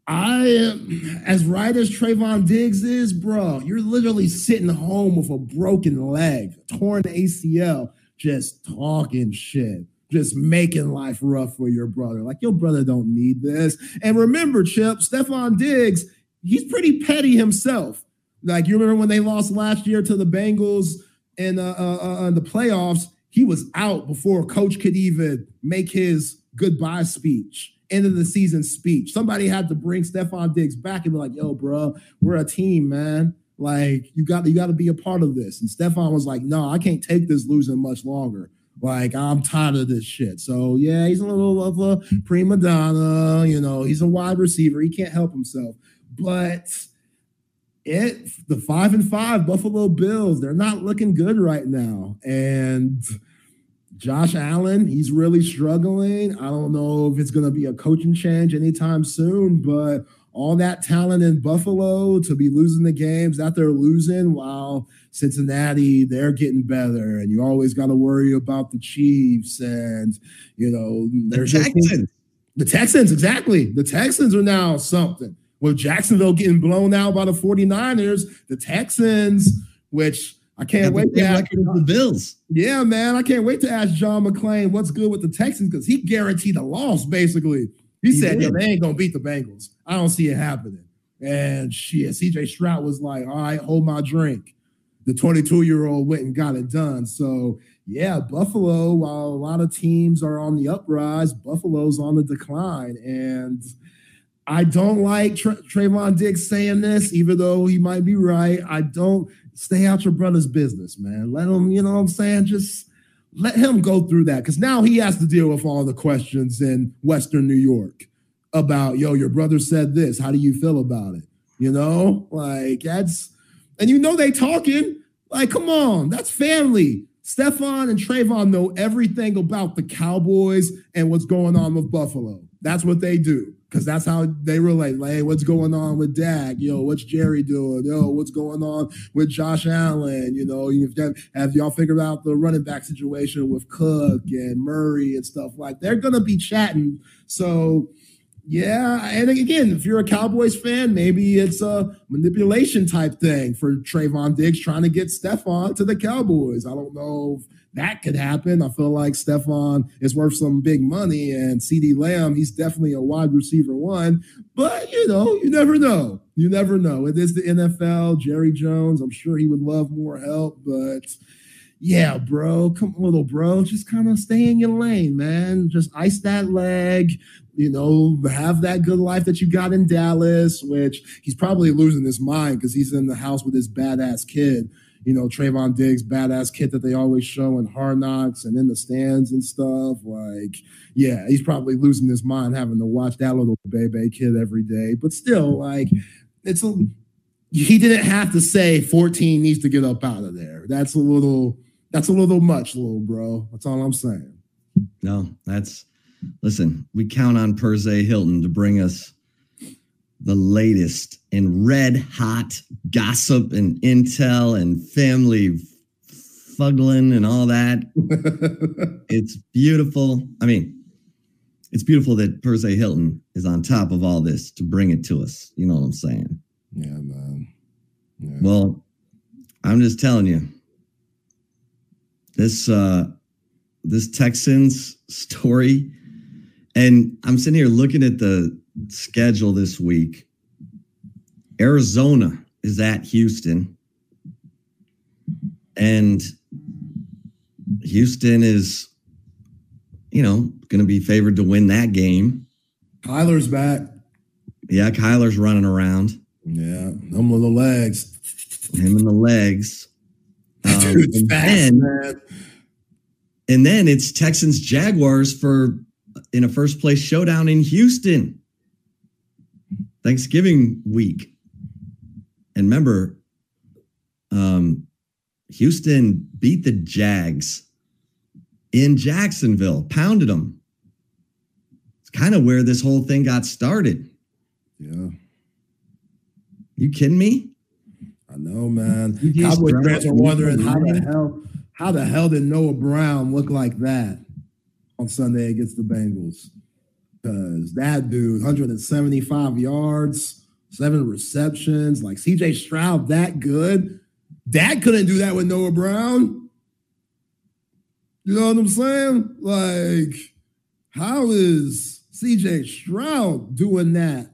B: I, am as right as Trevon Diggs is, bro, you're literally sitting home with a broken leg, torn ACL, just talking shit, just making life rough for your brother. Like your brother don't need this. And remember, Chip, Stefon Diggs, he's pretty petty himself. Like you remember when they lost last year to the Bengals in uh, uh, uh, the playoffs, he was out before coach could even make his goodbye speech end of the season speech. Somebody had to bring Stefon Diggs back and be like, yo, bro, we're a team, man. Like, you got you got to be a part of this. And Stefon was like, no, I can't take this losing much longer. Like, I'm tired of this shit. So yeah, he's a little of a prima donna, you know, he's a wide receiver. He can't help himself. But it the five and five Buffalo Bills, they're not looking good right now. And Josh Allen, he's really struggling. I don't know if it's going to be a coaching change anytime soon, but all that talent in Buffalo to be losing the games that they're losing while Cincinnati, they're getting better. And you always got to worry about the Chiefs and, you know,
A: there's the Texans.
B: The Texans, exactly. The Texans are now something. With Jacksonville getting blown out by the 49ers, the Texans, which I can't wait to ask
A: the Bills.
B: Yeah, man. I can't wait to ask John McClain what's good with the Texans because he guaranteed a loss, basically. He, he said, yeah, they ain't gonna beat the Bengals. I don't see it happening. And shit, CJ Stroud was like, all right, hold my drink. the 22 year old went and got it done. So yeah, Buffalo, while a lot of teams are on the uprise, Buffalo's on the decline. And I don't like Tra- Trevon Diggs saying this, even though he might be right. I don't stay out your brother's business, man. Let him, you know what I'm saying? Just let him go through that because now he has to deal with all the questions in Western New York about, yo, your brother said this. How do you feel about it? You know, like that's, and you know they talking. Like, come on, that's family. Stefon and Trevon know everything about the Cowboys and what's going on with Buffalo. That's what they do because that's how they relate. Like, hey, what's going on with Dak? Yo, what's Jerry doing? Yo, what's going on with Josh Allen? You know, done, have y'all figured out the running back situation with Cook and Murray and stuff like? They're gonna be chatting. So yeah, and again, if you're a Cowboys fan, maybe it's a manipulation type thing for Trevon Diggs trying to get Stefon to the Cowboys. I don't know if that could happen. I feel like Stefon is worth some big money, and CeeDee Lamb, he's definitely a wide receiver one. But you know, you never know. You never know. It is the NFL. Jerry Jones, I'm sure he would love more help, but yeah, bro, come little bro, just kind of stay in your lane, man. Just ice that leg, you know, have that good life that you got in Dallas, which he's probably losing his mind because he's in the house with his badass kid. You know, Trevon Diggs, badass kid that they always show in Hard Knocks and in the stands and stuff. Like, yeah, he's probably losing his mind having to watch that little baby kid every day. But still, like, it's a he didn't have to say 14 needs to get up out of there. That's a little that's a little much, little bro. That's all I'm saying.
A: No, that's listen, we count on Perez Hilton to bring us the latest in red hot gossip and intel and family fuggling and all that. it's beautiful. I mean, it's beautiful that Perez Hilton is on top of all this to bring it to us. You know what I'm saying?
B: Yeah, man.
A: Yeah. Well, I'm just telling you, this uh this Texans story. And I'm sitting here looking at the schedule this week. Arizona is at Houston. And Houston is, you know, going to be favored to win that game.
B: Kyler's back.
A: Yeah, Kyler's running around.
B: Yeah, them with the legs.
A: Him and the legs.
B: Um, and, fast, then,
A: and then it's Texans Jaguars for in a first place showdown in Houston. Thanksgiving week. And remember, um, Houston beat the Jags in Jacksonville, pounded them. It's kind of where this whole thing got started.
B: Yeah.
A: You kidding me?
B: I know, man. Cowboy fans are wondering how the hell how the hell did Noah Brown look like that on Sunday against the Bengals? Because that dude, 175 yards, seven receptions, like CJ Stroud, that good. Dak couldn't do that with Noah Brown. You know what I'm saying? Like, how is CJ Stroud doing that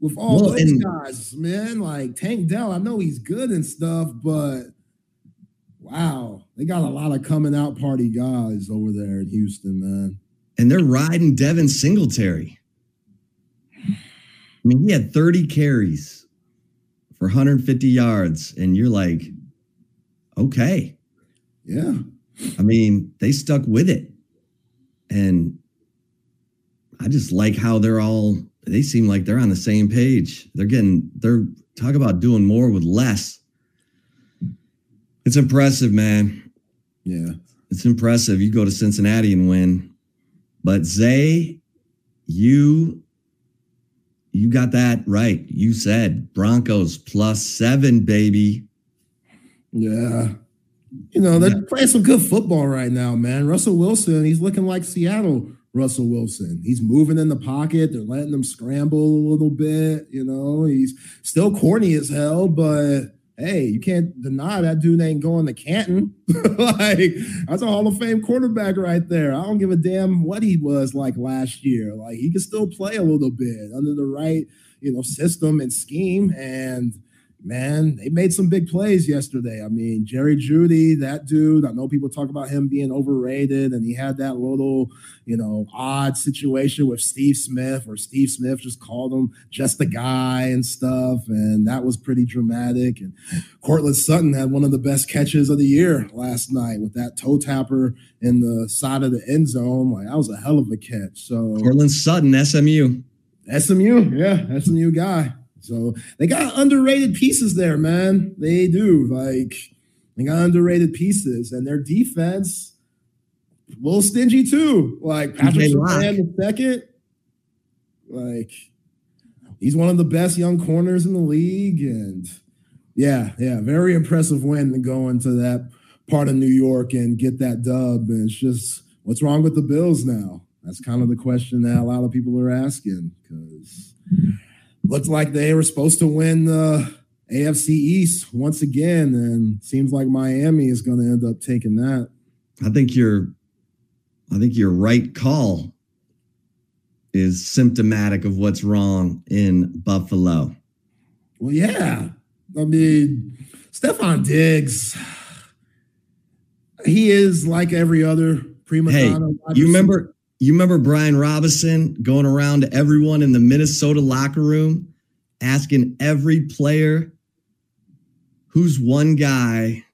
B: with all well, those guys, man? Like Tank Dell, I know he's good and stuff, but wow, they got a lot of coming out party guys over there in Houston, man.
A: And they're riding Devin Singletary. I mean, he had 30 carries for 150 yards, and you're like, okay.
B: Yeah.
A: I mean, they stuck with it. And I just like how they're all, they seem like they're on the same page. They're getting, they're talk about doing more with less. It's impressive, man.
B: Yeah.
A: It's impressive. You go to Cincinnati and win. But Zay, you you got that right. You said Broncos plus seven, baby.
B: Yeah. You know, they're yeah. playing some good football right now, man. Russell Wilson, he's looking like Seattle Russell Wilson. He's moving in the pocket. They're letting him scramble a little bit. You know, he's still corny as hell, but hey, you can't deny that dude ain't going to Canton. like that's a Hall of Fame quarterback right there. I don't give a damn what he was like last year. Like he can still play a little bit under the right, you know, system and scheme. And man, they made some big plays yesterday. I mean, Jerry Jeudy, that dude, I know people talk about him being overrated, and he had that little, you know, odd situation with Steve Smith, or Steve Smith just called him just the guy and stuff. And that was pretty dramatic. And Courtland Sutton had one of the best catches of the year last night with that toe tapper in the side of the end zone. Like, that was a hell of a catch. So,
A: Courtland Sutton, SMU.
B: SMU, yeah, SMU guy. So they got underrated pieces there, man. They do. Like they got underrated pieces, and their defense a little stingy too. Like Patrick Surtain the second, like he's one of the best young corners in the league, and yeah, yeah, very impressive win to go into that part of New York and get that dub. And it's just what's wrong with the Bills now? That's kind of the question that a lot of people are asking because looked like they were supposed to win the AFC East once again, and seems like Miami is going to end up taking that.
A: I think your, I think your right call is symptomatic of what's wrong in Buffalo.
B: Well, yeah, I mean, Stefon Diggs, he is like every other prima
A: hey, You remember you remember Brian Robinson going around to everyone in the Minnesota locker room asking every player who's one guy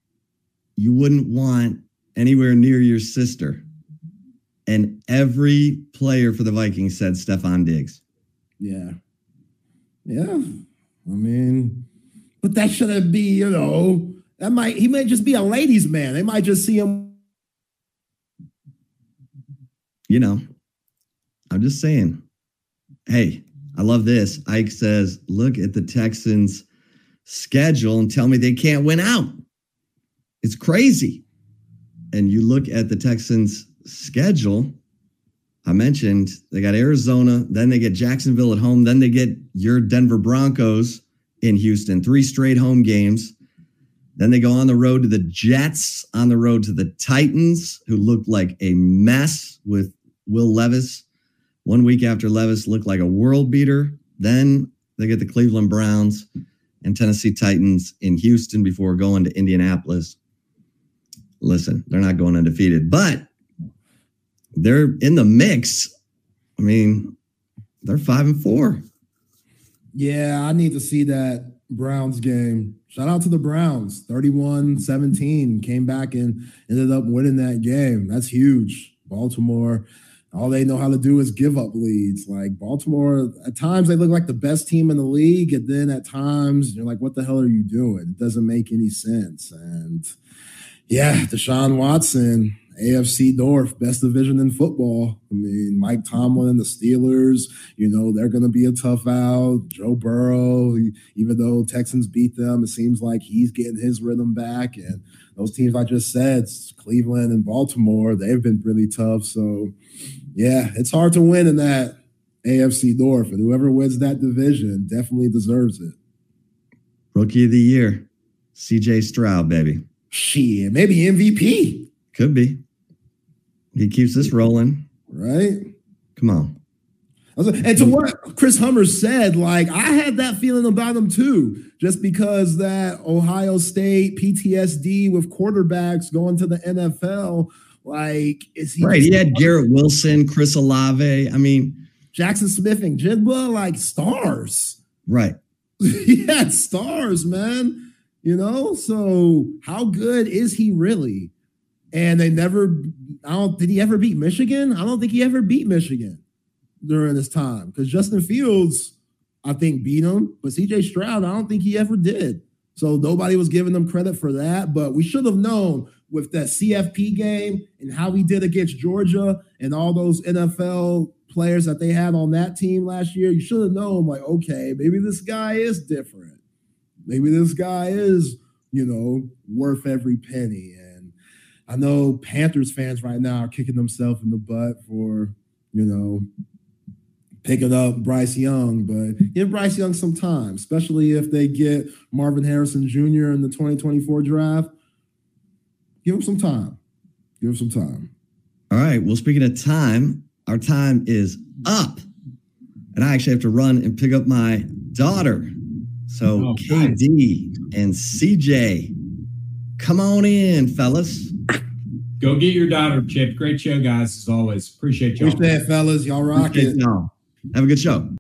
A: you wouldn't want anywhere near your sister. And every player for the Vikings said Stefon Diggs.
B: Yeah. Yeah. I mean, but that shouldn't be, you know, that might he might just be a ladies' man. They might just see him
A: you know, I'm just saying, hey, I love this. Ike says, look at the Texans' schedule and tell me they can't win out. It's crazy. And you look at the Texans' schedule. I mentioned they got Arizona, then they get Jacksonville at home, then they get your Denver Broncos in Houston, three straight home games. Then they go on the road to the Jets, on the road to the Titans, who looked like a mess with Will Levis. One week after Levis looked like a world beater. Then they get the Cleveland Browns and Tennessee Titans in Houston before going to Indianapolis. Listen, they're not going undefeated, but they're in the mix. I mean, they're five and four.
B: Yeah, I need to see that Browns game. Shout out to the Browns. 31 17 came back and ended up winning that game. That's huge. Baltimore all they know how to do is give up leads. Like Baltimore, at times they look like the best team in the league, and then at times you're like, "What the hell are you doing?" It doesn't make any sense. And yeah, Deshaun Watson, AFC North, best division in football. I mean, Mike Tomlin and the Steelers, you know, they're going to be a tough out. Joe Burrow, even though Texans beat them, it seems like he's getting his rhythm back. And those teams I just said, Cleveland and Baltimore, they've been really tough. So yeah, it's hard to win in that AFC North, and whoever wins that division definitely deserves it.
A: Rookie of the year, CJ Stroud, baby.
B: Shit, maybe MVP.
A: Could be. He keeps this rolling.
B: Right?
A: Come on.
B: And to what Chris Hummer said, like I had that feeling about him too, just because that Ohio State PTSD with quarterbacks going to the NFL like, is he
A: right? He had Garrett Wilson, Chris Olave. I mean,
B: Jackson Smith-Njigba, like stars.
A: Right.
B: he had stars, man. You know, so how good is he really? And they never, I don't, did he ever beat Michigan? I don't think he ever beat Michigan during this time because Justin Fields, I think, beat him, but CJ Stroud, I don't think he ever did. So nobody was giving them credit for that, but we should have known with that CFP game and how he did against Georgia and all those NFL players that they had on that team last year, you should have known, like, okay, maybe this guy is different. Maybe this guy is, you know, worth every penny. And I know Panthers fans right now are kicking themselves in the butt for, you know, picking up Bryce Young, but give Bryce Young some time, especially if they get Marvin Harrison Jr. in the 2024 draft. Give him some time. Give him some time.
A: All right. Well, speaking of time, our time is up. And I actually have to run and pick up my daughter So
H: Oh,
A: KD and CJ, come on in, fellas.
H: Go get your daughter, Chip. Great show, guys, as always. Appreciate y'all.
B: Appreciate it, fellas. Y'all rock
A: Appreciate
B: it.
A: y'all. Have a good show.